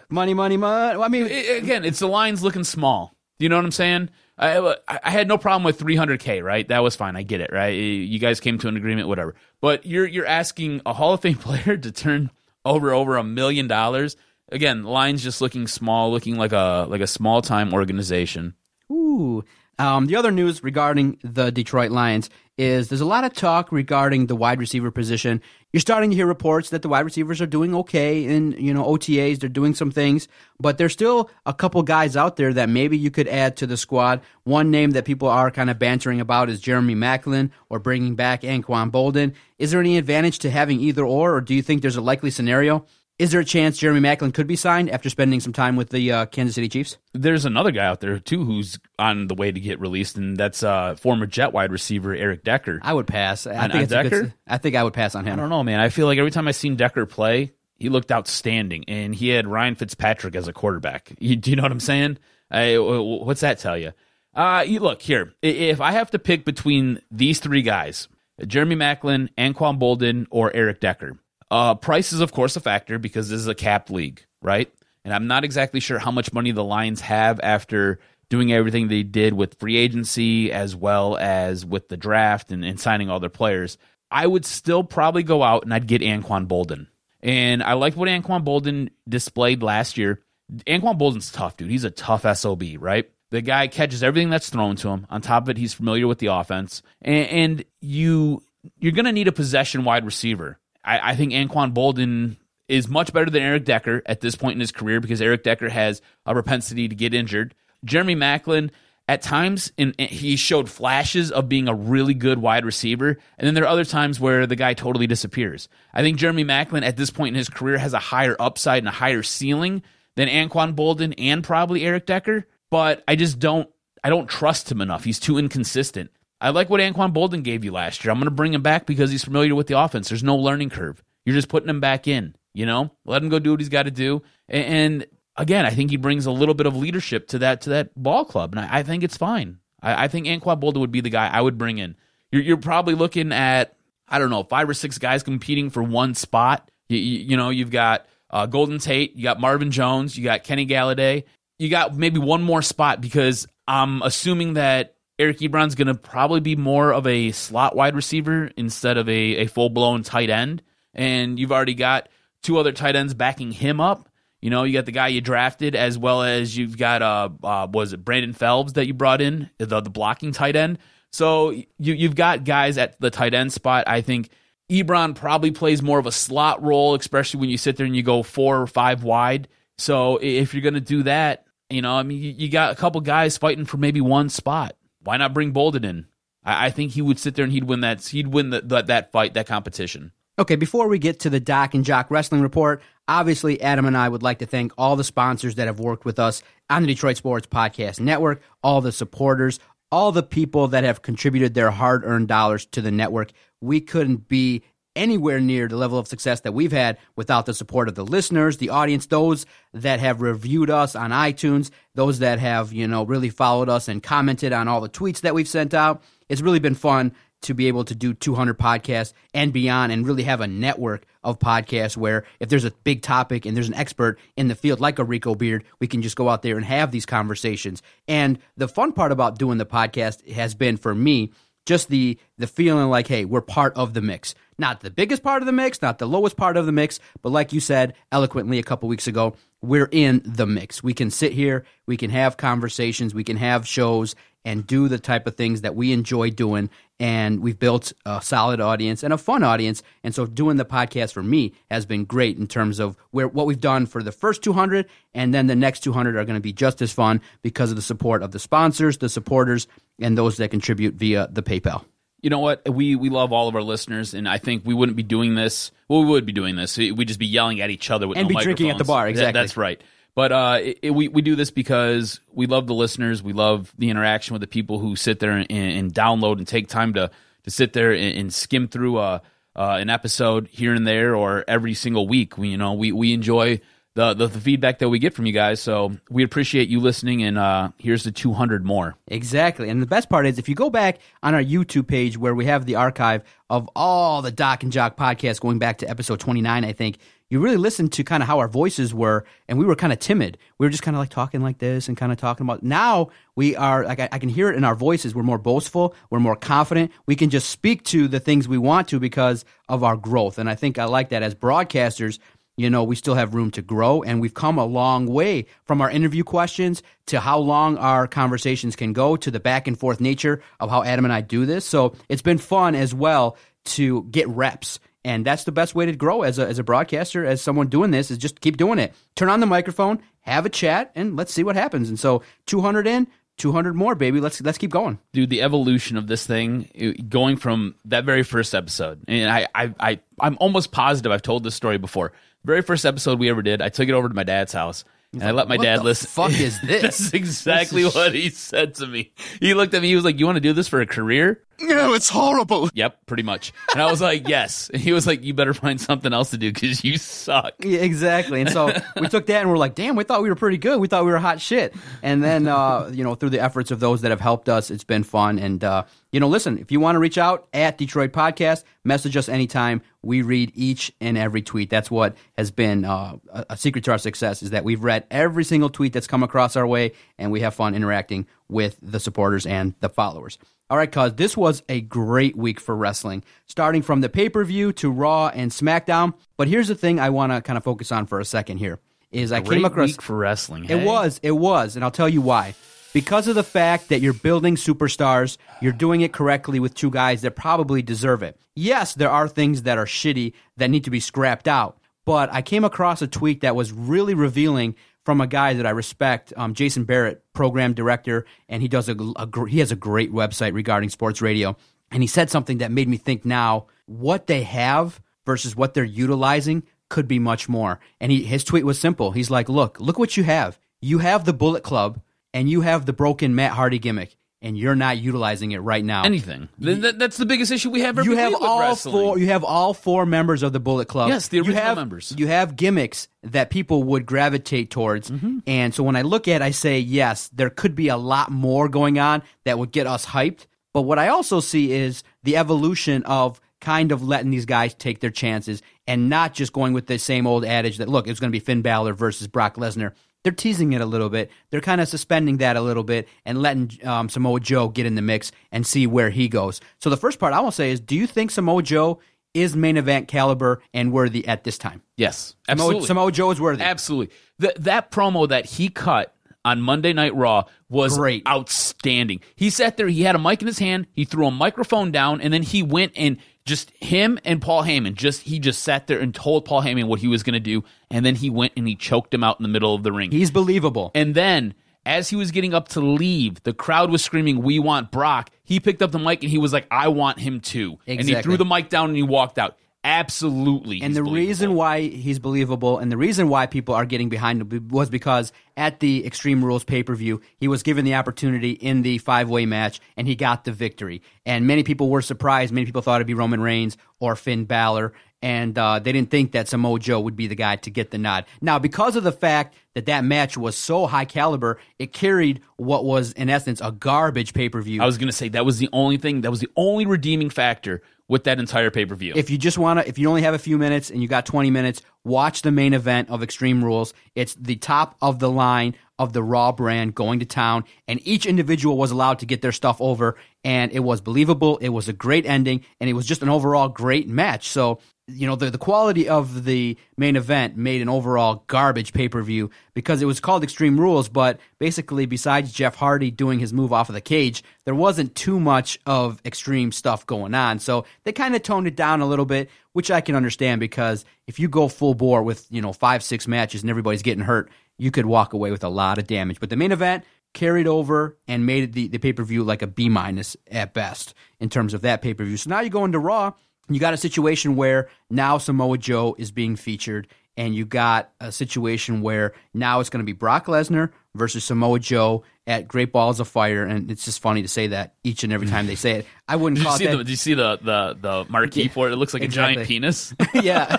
money, money, money. I mean, i- again, it's the Lions looking small. You know what I'm saying? I, I had no problem with 300k, right? That was fine. I get it, right? You guys came to an agreement, whatever. But you're you're asking a Hall of Fame player to turn over over a million dollars. Again, Lions just looking small, looking like a like a small time organization. Ooh. Um, the other news regarding the Detroit Lions is there's a lot of talk regarding the wide receiver position. You're starting to hear reports that the wide receivers are doing okay in you know OTAs. They're doing some things, but there's still a couple guys out there that maybe you could add to the squad. One name that people are kind of bantering about is Jeremy Maclin or bringing back Anquan Boldin. Is there any advantage to having either or, or do you think there's a likely scenario? Is there a chance Jeremy Maclin could be signed after spending some time with the uh, Kansas City Chiefs? There's another guy out there too who's on the way to get released, and that's uh, former Jet wide receiver Eric Decker. I would pass. I On- think on a good- Decker? I think I would pass on him. I don't know, man. I feel like every time I seen Decker play, he looked outstanding, and he had Ryan Fitzpatrick as a quarterback. You, do you know what I'm saying? I, what's that tell you? Uh, you look here. If I have to pick between these three guys, Jeremy Maclin, Anquan Boldin, or Eric Decker, uh, price is of course a factor because this is a capped league, right? And I'm not exactly sure how much money the Lions have after doing everything they did with free agency as well as with the draft and, and signing all their players. I would still probably go out and I'd get Anquan Boldin. And I liked what Anquan Boldin displayed last year. Anquan Boldin's tough, dude. He's a tough SOB, right? The guy catches everything that's thrown to him. On top of it, he's familiar with the offense. And, and you you're gonna need a possession wide receiver. I, I think Anquan Boldin is much better than Eric Decker at this point in his career because Eric Decker has a propensity to get injured. Jeremy Maclin, at times, in, he showed flashes of being a really good wide receiver, and then there are other times where the guy totally disappears. I think Jeremy Maclin at this point in his career has a higher upside and a higher ceiling than Anquan Boldin and probably Eric Decker, but I just don't I don't trust him enough. He's too inconsistent. I like what Anquan Boldin gave you last year. I'm going to bring him back because he's familiar with the offense. There's no learning curve. You're just putting him back in, you know? Let him go do what he's got to do. And again, I think he brings a little bit of leadership to that to that ball club, and I, I think it's fine. I, I think Anquan Boldin would be the guy I would bring in. You're, you're probably looking at I don't know five or six guys competing for one spot. You, you, you know, you've got uh, Golden Tate, you got Marvin Jones, you got Kenny Golladay, you got maybe one more spot because I'm assuming that Eric Ebron's going to probably be more of a slot wide receiver instead of a, a full blown tight end. And you've already got two other tight ends backing him up. You know, you got the guy you drafted as well as you've got uh, uh was it Brandon Phelps that you brought in the the blocking tight end. So you you've got guys at the tight end spot. I think Ebron probably plays more of a slot role, especially when you sit there and you go four or five wide. So if you're going to do that, you know, I mean, you, you got a couple guys fighting for maybe one spot. Why not bring Boldin in? I, I think he would sit there and he'd win that. He'd win the, that that fight, that competition. Okay, before we get to the Doc and Jock Wrestling Report, obviously Adam and I would like to thank all the sponsors that have worked with us on the Detroit Sports Podcast Network, all the supporters, all the people that have contributed their hard earned dollars to the network. We couldn't be anywhere near the level of success that we've had without the support of the listeners, the audience, those that have reviewed us on iTunes, those that have, you know, really followed us and commented on all the tweets that we've sent out. It's really been fun to be able to do 200 podcasts and beyond and really have a network of podcasts where if there's a big topic and there's an expert in the field like a Rico Beard, we can just go out there and have these conversations. And the fun part about doing the podcast has been for me just the the feeling like hey, we're part of the mix. Not the biggest part of the mix, not the lowest part of the mix, but like you said eloquently a couple weeks ago, we're in the mix. We can sit here, we can have conversations, we can have shows and do the type of things that we enjoy doing. And we've built a solid audience and a fun audience. And so doing the podcast for me has been great in terms of where what we've done for the first 200 and then the next 200 are going to be just as fun because of the support of the sponsors, the supporters, and those that contribute via the PayPal you know what? We we love all of our listeners, and I think we wouldn't be doing this. Well, we would be doing this. We'd just be yelling at each other with and no be drinking at the bar. Exactly. That, that's right. But uh, it, it, we we do this because we love the listeners. We love the interaction with the people who sit there and, and download and take time to to sit there and, and skim through a uh, an episode here and there or every single week. We you know we we enjoy the, the, the feedback that we get from you guys. So we appreciate you listening, and uh, here's the 200 more. Exactly. And the best part is if you go back on our YouTube page where we have the archive of all the Doc and Jock podcasts going back to episode 29, I think, you really listen to kind of how our voices were, and we were kind of timid. We were just kind of like talking like this and kind of talking about. Now we are like I, I, can hear it in our voices. We're more boastful. We're more confident. We can just speak to the things we want to because of our growth. And I think I like that as broadcasters you know, we still have room to grow, and we've come a long way from our interview questions to how long our conversations can go to the back and forth nature of how Adam and I do this. So it's been fun as well to get reps. And that's the best way to grow as a, as a broadcaster, as someone doing this, is just keep doing it. Turn on the microphone, have a chat, and let's see what happens. And so 200 in, 200 more, baby. Let's let's keep going, dude. The evolution of this thing, going from that very first episode, and I I, I I'm almost positive I've told this story before very first episode we ever did, I took it over to my dad's house. and I let my dad listen. Fuck is this? That's exactly this is... what he said to me. He looked at me. He was like, "You want to do this for a career?" No, it's horrible. Yep, pretty much. And I was like, "Yes." And he was like, "You better find something else to do because you suck." Yeah, exactly. And so we took that and we're like, "Damn, we thought we were pretty good. We thought we were hot shit." And then, uh, you know, through the efforts of those that have helped us, it's been fun. And uh, you know, listen, if you want to reach out at Detroit Podcast, message us anytime. We read each and every tweet. That's what has been uh, a secret to our success is that we've read every single tweet that's come across our way, and we have fun interacting with the supporters and the followers. All right, cuz this was a great week for wrestling, starting from the pay per view to Raw and SmackDown. But here's the thing I want to kind of focus on for a second here is I came across for wrestling. Hey? It was, it was, and I'll tell you why because of the fact that you're building superstars, you're doing it correctly with two guys that probably deserve it. Yes, there are things that are shitty that need to be scrapped out, but I came across a tweet that was really revealing from a guy that I respect, um, Jason Barrett, program director, and he does a, a he has a great website regarding sports radio, and he said something that made me think now what they have versus what they're utilizing could be much more. And he, his tweet was simple. He's like, "Look, look what you have. You have the Bullet Club." and you have the broken Matt Hardy gimmick and you're not utilizing it right now. Anything. that's the biggest issue we have. you have all wrestling. four. You have all four members of the Bullet Club. Yes, the original you have, members. You have gimmicks that people would gravitate towards, mm-hmm. and so when I look at, it, I say yes, there could be a lot more going on that would get us hyped. But what I also see is the evolution of kind of letting these guys take their chances and not just going with the same old adage that look, it's going to be Finn Balor versus Brock Lesnar they're teasing it a little bit. They're kind of suspending that a little bit and letting um, Samoa Joe get in the mix and see where he goes. So the first part I will say is, do you think Samoa Joe is main event caliber and worthy at this time? Yes, absolutely. Samoa, Samoa Joe is worthy. Absolutely. The, that promo that he cut on Monday Night Raw was Great. outstanding. He sat there, he had a mic in his hand, he threw a microphone down, and then he went and just him and Paul Heyman, just he just sat there and told Paul Heyman what he was going to do, and then he went and he choked him out in the middle of the ring. He's believable. And then as he was getting up to leave, the crowd was screaming, "We want Brock." He picked up the mic and he was like, "I want him too." Exactly. And he threw the mic down and he walked out. Absolutely. And the reason why he's believable and the reason why people are getting behind him was because at the Extreme Rules pay per view, he was given the opportunity in the five way match and he got the victory. And many people were surprised. Many people thought it'd be Roman Reigns or Finn Balor. And uh, they didn't think that Samoa Joe would be the guy to get the nod. Now, because of the fact that that match was so high caliber, it carried what was, in essence, a garbage pay per view. I was going to say that was the only thing, that was the only redeeming factor with that entire pay per view. If you just want to, if you only have a few minutes and you got 20 minutes, watch the main event of Extreme Rules. It's the top of the line of the Raw brand going to town, and each individual was allowed to get their stuff over, and it was believable. It was a great ending, and it was just an overall great match. So you know the the quality of the main event made an overall garbage pay per view because it was called Extreme Rules, but basically besides Jeff Hardy doing his move off of the cage, there wasn't too much of extreme stuff going on. So they kind of toned it down a little bit, which I can understand because if you go full bore with you know five six matches and everybody's getting hurt, you could walk away with a lot of damage. But the main event carried over and made the, the pay per view like a B minus at best in terms of that pay per view. So now you go into Raw you got a situation where now Samoa Joe is being featured, and you got a situation where now it's going to be Brock Lesnar versus Samoa Joe at Great Balls of Fire, and it's just funny to say that each and every time they say it. I wouldn't Did you see it the, did you see the, the, the marquee Yeah, for it? It looks like exactly. a giant penis. yeah,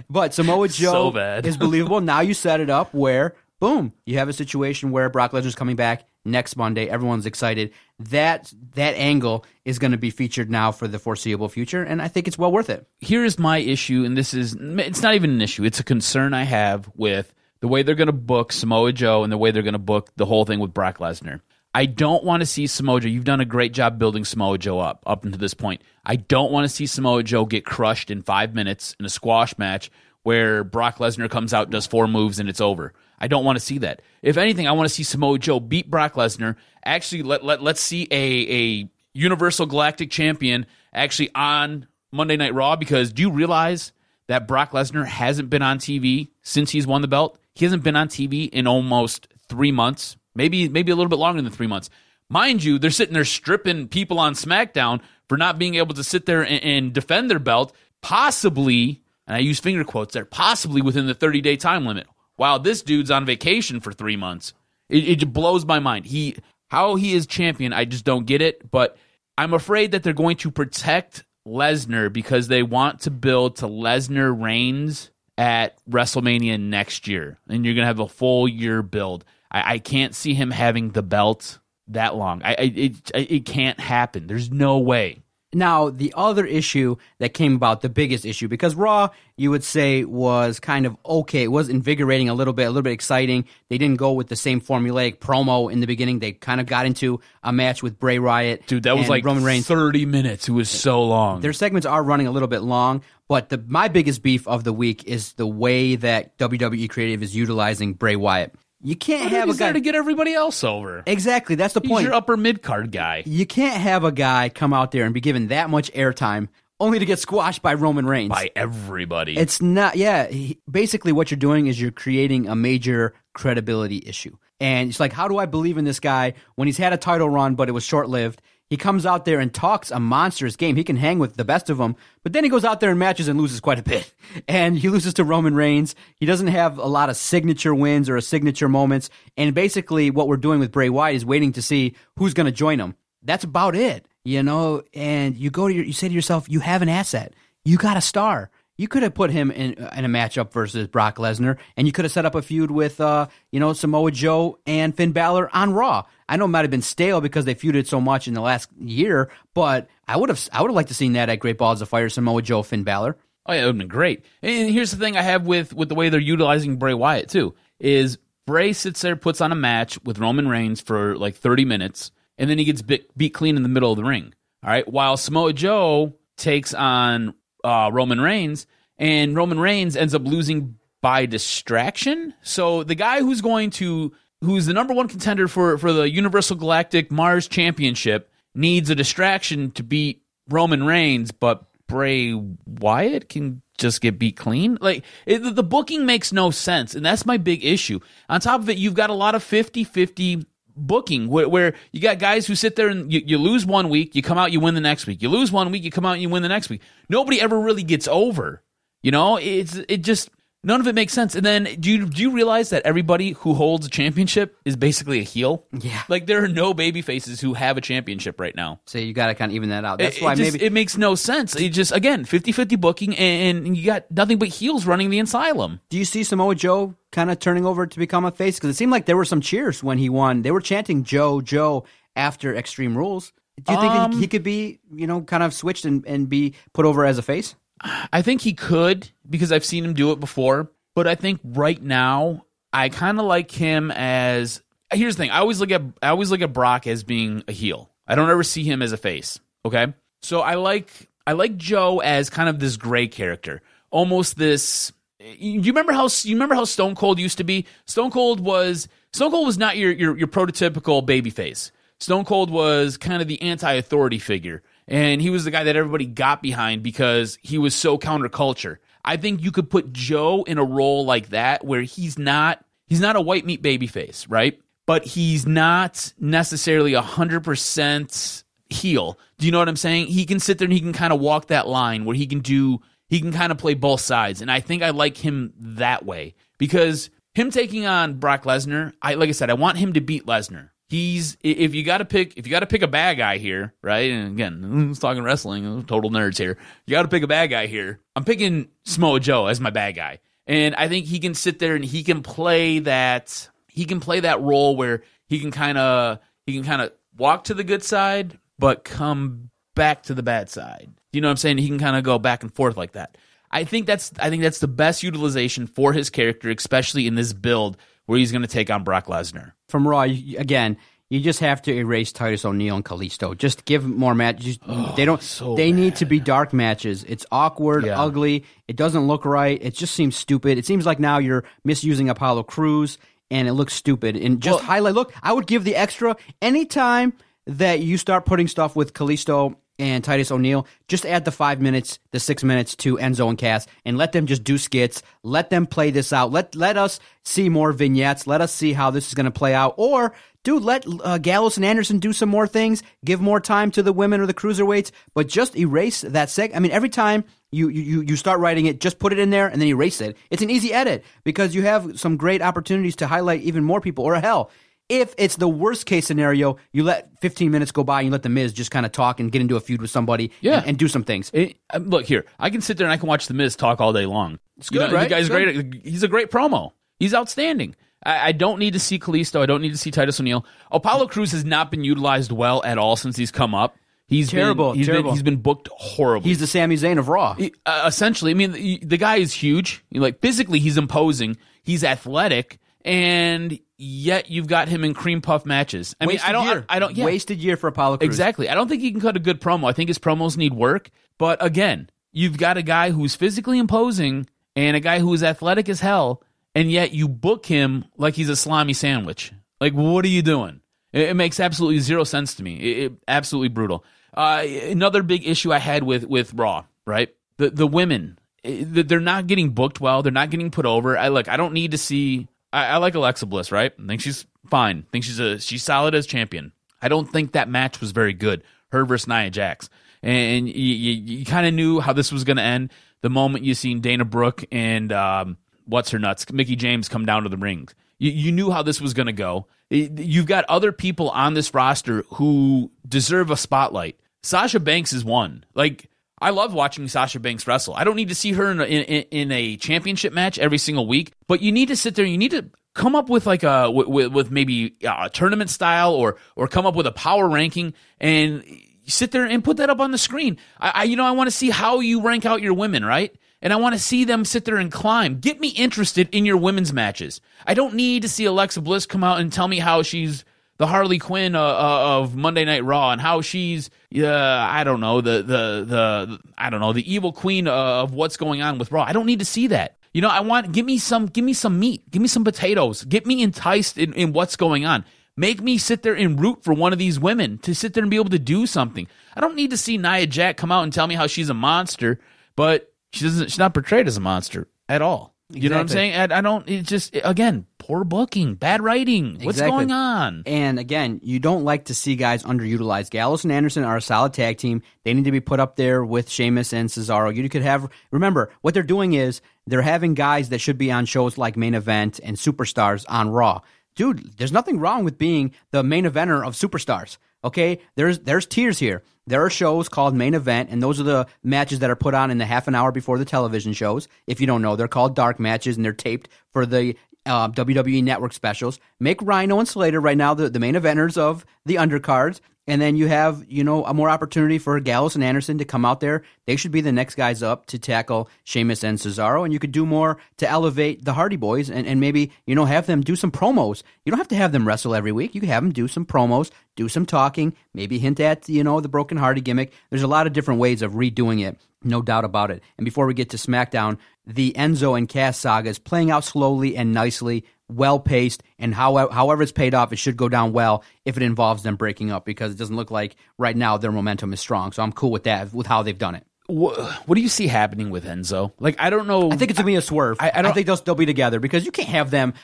but Samoa Joe So is believable. Now you set it up where boom, you have a situation where Brock Lesnar's coming back next Monday. Everyone's excited. That that angle is going to be featured now for the foreseeable future, and I think it's well worth it. Here's my issue, and this is it's not even an issue. It's a concern I have with the way they're going to book Samoa Joe and the way they're going to book the whole thing with Brock Lesnar. I don't want to see Samoa Joe. You've done a great job building Samoa Joe up up until this point. I don't want to see Samoa Joe get crushed in five minutes in a squash match where Brock Lesnar comes out, does four moves, and it's over. I don't want to see that. If anything, I want to see Samoa Joe beat Brock Lesnar. Actually, let, let, let's see a, a Universal Galactic Champion actually on Monday Night Raw because do you realize that Brock Lesnar hasn't been on TV since he's won the belt? He hasn't been on TV in almost three months, maybe maybe a little bit longer than three months. Mind you, they're sitting there stripping people on SmackDown for not being able to sit there and, and defend their belt, possibly, and I use finger quotes there, possibly within the 30 day time limit. While this dude's on vacation for three months, it, it blows my mind. He how he is champion, I just don't get it. But I'm afraid that they're going to protect Lesnar because they want to build to Lesnar Reigns at WrestleMania next year, and you're gonna have a full year build. I, I can't see him having the belt that long. I, I it it can't happen. There's no way. Now, the other issue that came about, the biggest issue, because Raw, you would say, was kind of okay. It was invigorating a little bit, a little bit exciting. They didn't go with the same formulaic promo in the beginning. They kind of got into a match with Bray Wyatt. Dude, that was like Roman Reigns. 30 minutes. It was so long. Their segments are running a little bit long, but the my biggest beef of the week is the way that WWE Creative is utilizing Bray Wyatt. You can't have a He's there guy to get everybody else over. exactly. That's the He's point. your upper mid card guy. you can't have a guy come out there and be given that much airtime only to get squashed by Roman Reigns. By everybody. It's not, yeah. He, basically, what you're doing is you're creating a major credibility issue. And it's like, how do I believe in this guy when he's had a title run, but it was short lived? He comes out there and talks a monstrous game. He can hang with the best of them, but then he goes out there and matches and loses quite a bit. And he loses to Roman Reigns. He doesn't have a lot of signature wins or a signature moments. And basically, what we're doing with Bray Wyatt is waiting to see who's going to join him. That's about it, you know. And you go to your, you say to yourself, you have an asset. You got a star. You could have put him in in a matchup versus Brock Lesnar, and you could have set up a feud with, uh, you know, Samoa Joe and Finn Balor on Raw. I know it might have been stale because they feuded so much in the last year, but I would have I would have liked to seen that at Great Balls of Fire, Samoa Joe, Finn Balor. Oh yeah, it would have been great. And here's the thing I have with with the way they're utilizing Bray Wyatt too is Bray sits there, puts on a match with Roman Reigns for like 30 minutes, and then he gets beat, beat clean in the middle of the ring. All right, while Samoa Joe takes on uh, Roman Reigns, and Roman Reigns ends up losing by distraction. So the guy who's going to who's the number one contender for for the Universal Galactic Mars Championship needs a distraction to beat Roman Reigns, but Bray Wyatt can just get beat clean. Like it, the booking makes no sense, and that's my big issue. On top of it, you've got a lot of 50-50 booking where, where you got guys who sit there and you, you lose one week, you come out, you win the next week. You lose one week, you come out, you win the next week. Nobody ever really gets over. You know, it's it just none of it makes sense. And then do you do you realize that everybody who holds a championship is basically a heel? Yeah. Like there are no baby faces who have a championship right now. So you got to kind of even that out. That's It- why it just, maybe it makes no sense. It just again 50-50 booking and, and you got nothing but heels running the asylum. Do you see Samoa Joe kind of turning over to become a face? Because it seemed like there were some cheers when he won. They were chanting Joe, Joe after Extreme Rules. Do you think he, Um, he could be, you know, kind of switched and, and be put over as a face? I think he could because I've seen him do it before. But I think right now I kind of like him as. Here's the thing: I always look at I always look at Brock as being a heel. I don't ever see him as a face. Okay, so I like I like Joe as kind of this gray character, almost this. You remember how you remember how Stone Cold used to be? Stone Cold was Stone Cold was not your your, your prototypical babyface. Stone Cold was kind of the anti-authority figure, and he was the guy that everybody got behind because he was so counterculture. I think you could put Joe in a role like that where he's not he's not a white meat babyface, right? But he's not necessarily a hundred percent heel. Do you know what I'm saying? He can sit there and he can kind of walk that line where he can do he can kind of play both sides. And I think I like him that way because him taking on Brock Lesnar, I like I said, I want him to beat Lesnar. He's if you got to pick if you got to pick a bad guy here, right? And again, who's talking wrestling, total nerds here. You got to pick a bad guy here. I'm picking Samoa Joe as my bad guy, and I think he can sit there and he can play that he can play that role where he can kind of he can kind of walk to the good side, but come back to the bad side. You know what I'm saying? He can kind of go back and forth like that. I think that's I think that's the best utilization for his character, especially in this build where he's going to take on Brock Lesnar. From Raw, again, you just have to erase Titus O'Neil and Kalisto. Just give more matches. Oh, they don't. so they need to be dark matches. It's awkward, Yeah. ugly. It doesn't look right. It just seems stupid. It seems like now you're misusing Apollo Crews, and it looks stupid. And just Well- highlight. Look, I would give the extra anytime that you start putting stuff with Kalisto and Titus O'Neil, just add the five minutes, the six minutes to Enzo and Cass, and let them just do skits. Let them play this out. Let let us see more vignettes. Let us see how this is going to play out. Or, dude, let uh, Gallows and Anderson do some more things. Give more time to the women or the cruiserweights, but just erase that seg. I mean, every time you, you you start writing it, just put it in there and then erase it. It's an easy edit because you have some great opportunities to highlight even more people. Or hell, if it's the worst case scenario, you let 15 minutes go by and you let the Miz just kind of talk and get into a feud with somebody Yeah. and, and do some things. It, uh, look here, I can sit there and I can watch the Miz talk all day long. It's good, right? The guy's great. He's a great promo. He's outstanding. I, I don't need to see Kalisto. I don't need to see Titus O'Neil. Apollo Crews has not been utilized well at all since he's come up. He's Terrible, Been, he's terrible. Been, he's been booked horribly. He's the Sami Zayn of Raw. uh, essentially, I mean, the, the guy is huge. Like physically, he's imposing. He's athletic, and yet you've got him in cream puff matches. I mean, Wasted I don't, year. I, I don't, yeah, Wasted year for Apollo Crews. exactly. I don't think he can cut a good promo. I think his promos need work. But again, you've got a guy who's physically imposing and a guy who's athletic as hell, and yet you book him like he's a slimy sandwich. Like, what are you doing? It, it makes absolutely zero sense to me. It, it- absolutely brutal. Uh, another big issue I had with with Raw, right? The the women, eh, they're not getting booked well. They're not getting put over. I look. I don't need to see. I, I like Alexa Bliss, right? I think she's fine. I think she's a she's solid as champion. I don't think that match was very good. Her versus Nia Jax, and you, you, you kind of knew how this was going to end the moment you seen Dana Brooke and um, what's her nuts, Mickie James come down to the ring. You, you knew how this was going to go. You've got other people on this roster who deserve a spotlight. Sasha Banks is one. Like I love watching Sasha Banks wrestle. I don't need to see her in a, in, in a championship match every single week, but you need to sit there. You need to come up with like a with, with maybe a tournament style or or come up with a power ranking and sit there and put that up on the screen. I, I you know I want to see how you rank out your women, right? And I want to see them sit there and climb. Get me interested in your women's matches. I don't need to see Alexa Bliss come out and tell me how she's the Harley Quinn uh, uh, of Monday Night Raw and how she's uh, I don't know the the the I don't know the evil queen uh, of what's going on with Raw. I don't need to see that. You know, I want give me some give me some meat, give me some potatoes, get me enticed in, in what's going on. Make me sit there and root for one of these women to sit there and be able to do something. I don't need to see Nia Jax come out and tell me how she's a monster, but she doesn't. She's not portrayed as a monster at all. You know what I'm saying? I, I don't. It's just again poor booking, bad writing. What's Exactly. going on? And again, you don't like to see guys underutilized. Gallows and Anderson are a solid tag team. They need to be put up there with Sheamus and Cesaro. You could have remember what they're doing is they're having guys that should be on shows like Main Event and Superstars on Raw. Dude, there's nothing wrong with being the main eventer of Superstars. Okay, there's there's tiers here. There are shows called main event, and those are the matches that are put on in the half an hour before the television shows. If you don't know, they're called dark matches, and they're taped for the uh, WWE Network specials. make Rhyno and Slater right now the, the main eventers of the undercards. And then you have, you know, a more opportunity for Gallows and Anderson to come out there. They should be the next guys up to tackle Sheamus and Cesaro. And you could do more to elevate the Hardy Boys and, and maybe, you know, have them do some promos. You don't have to have them wrestle every week. You can have them do some promos, do some talking, maybe hint at, you know, the Broken Hardy gimmick. There's a lot of different ways of redoing it. No doubt about it. And before we get to SmackDown, the Enzo and Cass saga is playing out slowly and nicely well paced, and how, however it's paid off, it should go down well if it involves them breaking up because it doesn't look like right now their momentum is strong. So I'm cool with that, with how they've done it. What, what do you see happening with Enzo? Like, I don't know. I think it's gonna be a swerve. I, I, I think they'll still be together because you can't have them.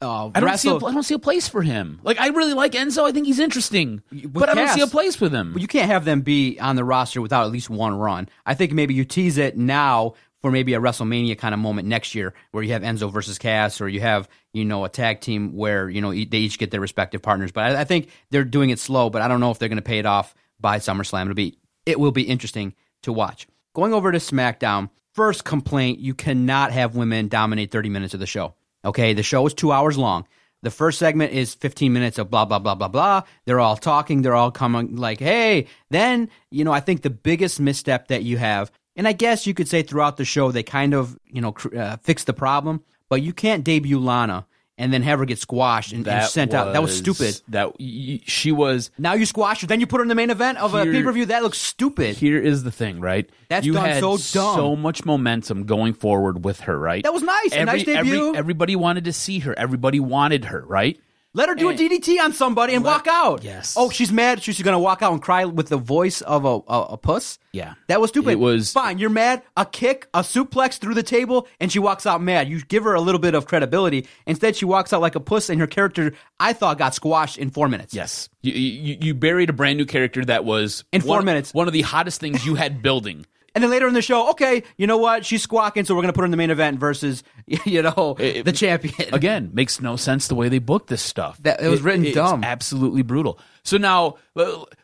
Uh, I don't wrestle. see. A, I don't see a place for him. Like, I really like Enzo. I think he's interesting, but I don't Cass- see a place for them. But you can't have them be on the roster without at least one run. I think maybe you tease it now for maybe a WrestleMania kind of moment next year where you have Enzo versus Cass or you have, you know, a tag team where, you know, e- they each get their respective partners. But I, I think they're doing it slow, but I don't know if they're going to pay it off by SummerSlam. It'll be, it will be interesting to watch. Going over to SmackDown, first complaint, you cannot have women dominate 30 minutes of the show. Okay, the show is two hours long. The first segment is 15 minutes of blah, blah, blah, blah, blah. They're all talking. They're all coming like, hey. Then, you know, I think the biggest misstep that you have, and I guess you could say throughout the show, they kind of, you know, cr- uh, fix the problem, but you can't debut Lana and then have her get squashed and, and sent out. That was stupid. That y- she was. Now you squash her, then you put her in the main event of a Here- pay per view. That looks stupid. Here is the thing, right? That's you done had so dumb. so much momentum going forward with her, right? That was nice. A nice debut. everybody wanted to see her. Everybody wanted her, right? Let her do a DDT on somebody and walk out. yes. Oh, she's mad. She's going to walk out and cry with the voice of a, a, a puss. Yeah. That was stupid. It was- fine. You're mad. A kick, a suplex through the table, and she walks out mad. You give her a little bit of credibility. Instead, she walks out like a puss, and her character, I thought, got squashed in four minutes. Yes. You, you, you buried a brand new character that was In four one- minutes. One of the hottest things you had building. And then later in the show, okay, you know what? She's squawking, so we're going to put her in the main event versus, you know, It- the champion. Again, makes no sense the way they booked this stuff. That- it was written it's dumb. absolutely brutal. So now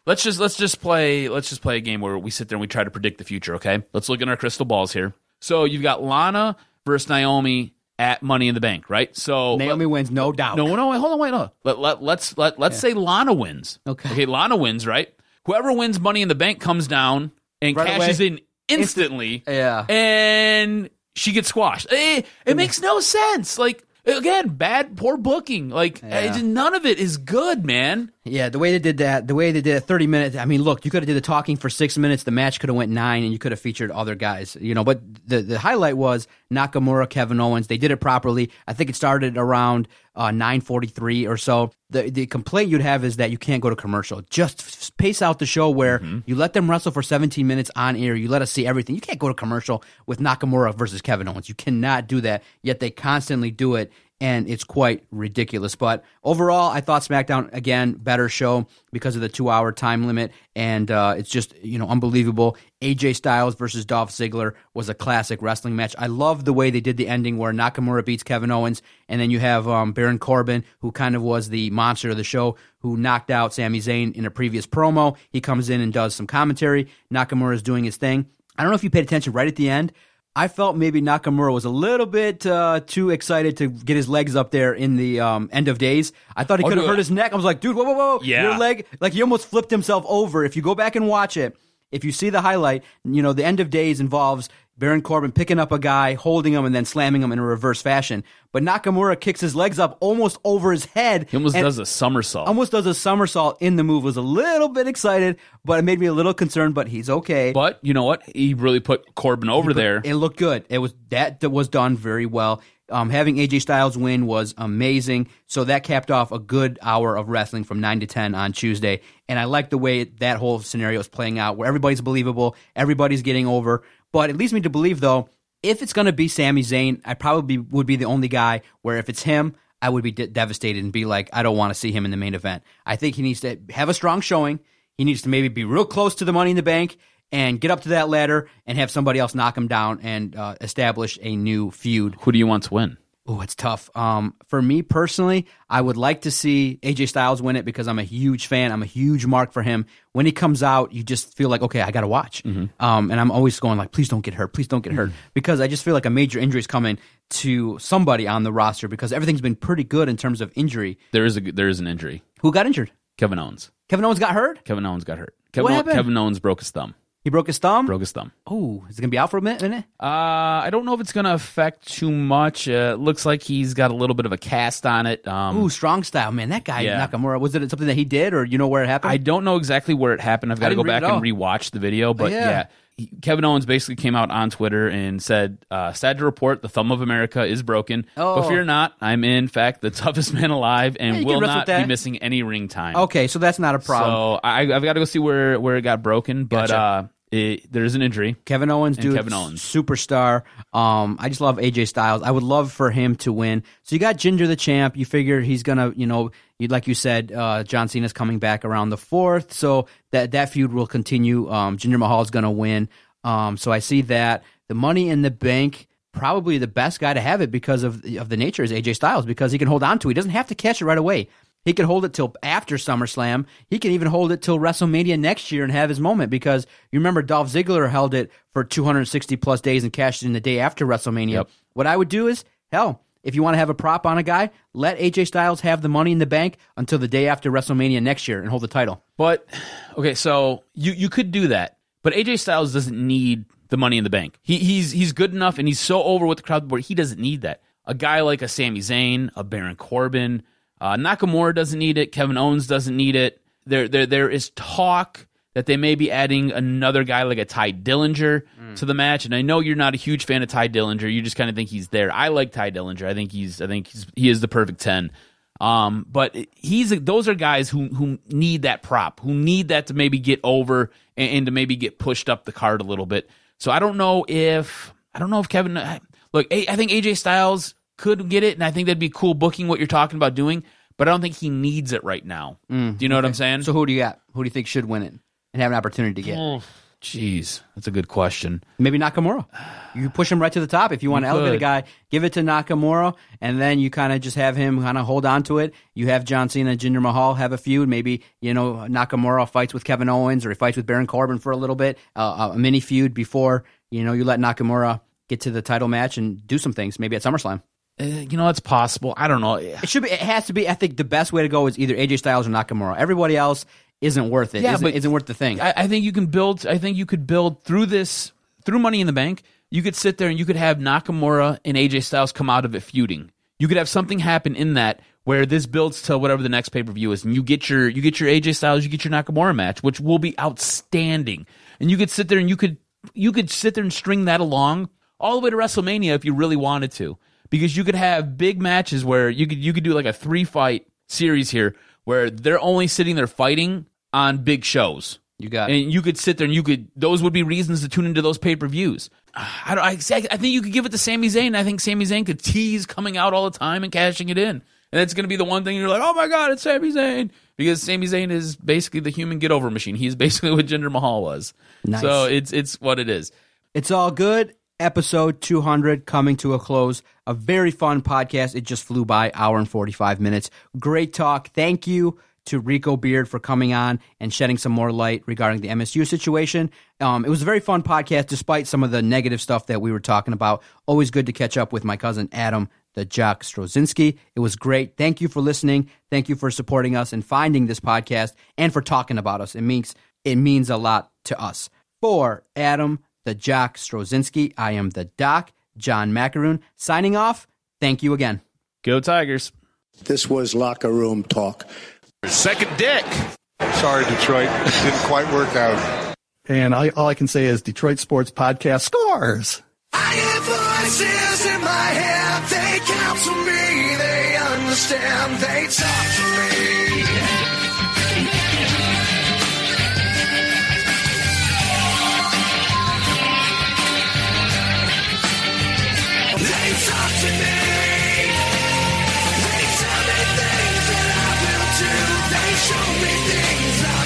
let's just let's just play let's just play a game where we sit there and we try to predict the future. Okay, let's look in our crystal balls here. So you've got Lana versus Naomi at Money in the Bank, right? So Naomi wins, no doubt. No, no, wait, hold on, wait, no. Let, let, let's let, let's say Lana wins. Okay. Okay, Lana wins, right? Whoever wins Money in the Bank comes down and Right cashes away. in instantly. Yeah. And she gets squashed. It, it makes no sense. Like again, bad, poor booking. Like Yeah. eh, none of it is good, man. Yeah, the way they did that, the way they did it, thirty minutes. I mean, look, you could have did the talking for six minutes. The match could have went nine, and you could have featured other guys. You know, but the the highlight was Nakamura, Kevin Owens. They did it properly. I think it started around uh, nine forty three or so. The the complaint you'd have is that you can't go to commercial. Just f- pace out the show where you let them wrestle for seventeen minutes on air. You let us see everything. You can't go to commercial with Nakamura versus Kevin Owens. You cannot do that. Yet they constantly do it and it's quite ridiculous. But overall, I thought SmackDown again better show because of the two hour time limit, and uh, it's just you know unbelievable. AJ Styles versus Dolph Ziggler was a classic wrestling match. I love the way they did the ending where Nakamura beats Kevin Owens, and then you have um, Baron Corbin, who kind of was the monster of the show, who knocked out Sami Zayn in a previous promo. He comes in and does some commentary. Nakamura is doing his thing. I don't know if you paid attention right at the end. I felt maybe Nakamura was a little bit uh, too excited to get his legs up there in the um, end of days. I thought he Oh, could have hurt his neck. I was like, dude, whoa, whoa, whoa. Yeah. Your leg, like he almost flipped himself over. If you go back and watch it, if you see the highlight, you know, the end of days involves Baron Corbin picking up a guy, holding him, and then slamming him in a reverse fashion. But Nakamura kicks his legs up almost over his head. He almost does a somersault. Almost does a somersault in the move. Was a little bit excited, but it made me a little concerned. But he's okay. but you know what? He really put Corbin over there. It looked good. It was that that was done very well. Um, having AJ Styles win was amazing. So that capped off a good hour of wrestling from nine to ten on Tuesday, and I like the way that whole scenario is playing out, where everybody's believable, everybody's getting over. But it leads me to believe, though, if it's going to be Sami Zayn, I probably would be the only guy where if it's him, I would be de- devastated and be like, I don't want to see him in the main event. I think he needs to have a strong showing. He needs to maybe be real close to the Money in the Bank and get up to that ladder and have somebody else knock him down and uh, establish a new feud. Who do you want to win? Oh, it's tough. Um, for me personally, I would like to see AJ Styles win it because I'm a huge fan. I'm a huge mark for him. When he comes out, you just feel like, okay, I got to watch. Mm-hmm. Um, and I'm always going like, please don't get hurt. Please don't get hurt because I just feel like a major injury is coming to somebody on the roster because everything's been pretty good in terms of injury. There is a there is an injury. Who got injured? Kevin Owens. Kevin Owens got hurt. Kevin Owens got hurt. Kevin, What Ow- happened? Kevin Owens broke his thumb. He broke his thumb. Broke his thumb. Oh, is it gonna be out for a minute? Uh, I don't know if it's going to affect too much. Uh, it looks like he's got a little bit of a cast on it. Um, Ooh, strong style, man. That guy Yeah. Nakamura. Was it something that he did, or you know where it happened? I don't know exactly where it happened. I've got to go back and rewatch the video. But yeah. yeah, he- Kevin Owens basically came out on Twitter and said, uh, "Sad to report, the thumb of America is broken. Oh. But fear not, I'm in fact the toughest man alive and you will not be missing any ring time." Okay, so that's not a problem. So I, I've got to go see where where it got broken. But Gotcha. uh, it, there's an injury. Kevin Owens, dude, Kevin Owens. superstar. Um, I just love AJ Styles. I would love for him to win. So you got Jinder the champ. You figure he's gonna, you know, like you said, uh, John Cena's coming back around the fourth, so that that feud will continue. Um, Mahal is gonna win. Um, so I see that the Money in the Bank. Probably the best guy to have it because of of the nature is AJ Styles because he can hold on to. it. He doesn't have to catch it right away. He could hold it till after SummerSlam. He can even hold it till WrestleMania next year and have his moment because you remember Dolph Ziggler held it for 260 plus days and cashed it in the day after WrestleMania. Yep. What I would do is, hell, if you want to have a prop on a guy, let AJ Styles have the money in the bank until the day after WrestleMania next year and hold the title. But okay, so you you could do that, but AJ Styles doesn't need the money in the bank. He he's he's good enough, and he's so over with the crowd board. He doesn't need that. A guy like a Sami Zayn, a Baron Corbin, uh, Nakamura doesn't need it. Kevin Owens doesn't need it. There there there is talk that they may be adding another guy like a Tye Dillinger to the match. And I know you're not a huge fan of Tye Dillinger. You just kind of think he's there. I like Tye Dillinger. I think he's I think he's he is the perfect ten. Um, but he's those are guys who who need that prop, who need that to maybe get over and, and to maybe get pushed up the card a little bit. So I don't know if I don't know if Kevin. Look, I think AJ Styles could get it, and I think that'd be cool booking what you're talking about doing. But I don't think he needs it right now. Do you know what I'm saying? So who do you got? Who do you think should win it and have an opportunity to get? Oh, jeez, that's a good question. Maybe Nakamura. You push him right to the top if you want to elevate a guy. Give it to Nakamura, and then you kind of just have him kind of hold on to it. You have John Cena and Jinder Mahal have a feud. Maybe you know Nakamura fights with Kevin Owens or he fights with Baron Corbin for a little bit, uh, a mini feud before you know you let Nakamura get to the title match and do some things. Maybe at SummerSlam. Uh, you know, it's possible. I don't know. It should be. It has to be. I think the best way to go is either AJ Styles or Nakamura. Everybody else isn't worth it. Yeah, isn't, but- isn't worth the thing. I, I think you can build. I think you could build through this through Money in the Bank. You could sit there and you could have Nakamura and AJ Styles come out of it feuding. You could have something happen in that where this builds to whatever the next pay per view is, and you get your you get your AJ Styles, you get your Nakamura match, which will be outstanding. And you could sit there and you could you could sit there and string that along all the way to WrestleMania if you really wanted to, because you could have big matches where you could you could do like a three fight series here where they're only sitting there fighting on big shows. You got it. and you could sit there and you could those would be reasons to tune into those pay per views. I don't. I, I think you could give it to Sami Zayn. I think Sami Zayn could tease coming out all the time and cashing it in, and it's going to be the one thing you're like, oh my god, it's Sami Zayn because Sami Zayn is basically the human get over machine. He's basically what Jinder Mahal was. Nice. So it's it's what it is. It's all good. Episode 200 coming to a close. A very fun podcast. It just flew by, hour and 45 minutes. Great talk. Thank you to Rico Beard for coming on and shedding some more light regarding the MSU situation. Um, it was a very fun podcast, despite some of the negative stuff that we were talking about. Always good to catch up with my cousin Adam, the Jock Strozinski. It was great. Thank you for listening. Thank you for supporting us and finding this podcast and for talking about us. It means it means a lot to us. For Adam, the Jock Strozinski, I am the Doc, John Macaroon, signing off. Thank you again. Go Tigers. This was locker room talk. Second dick. Sorry, Detroit. Didn't quite work out. And I, all I can say is Detroit Sports Podcast scores. I hear voices in my head. They counsel me. They understand. They talk to me.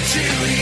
cheerleader.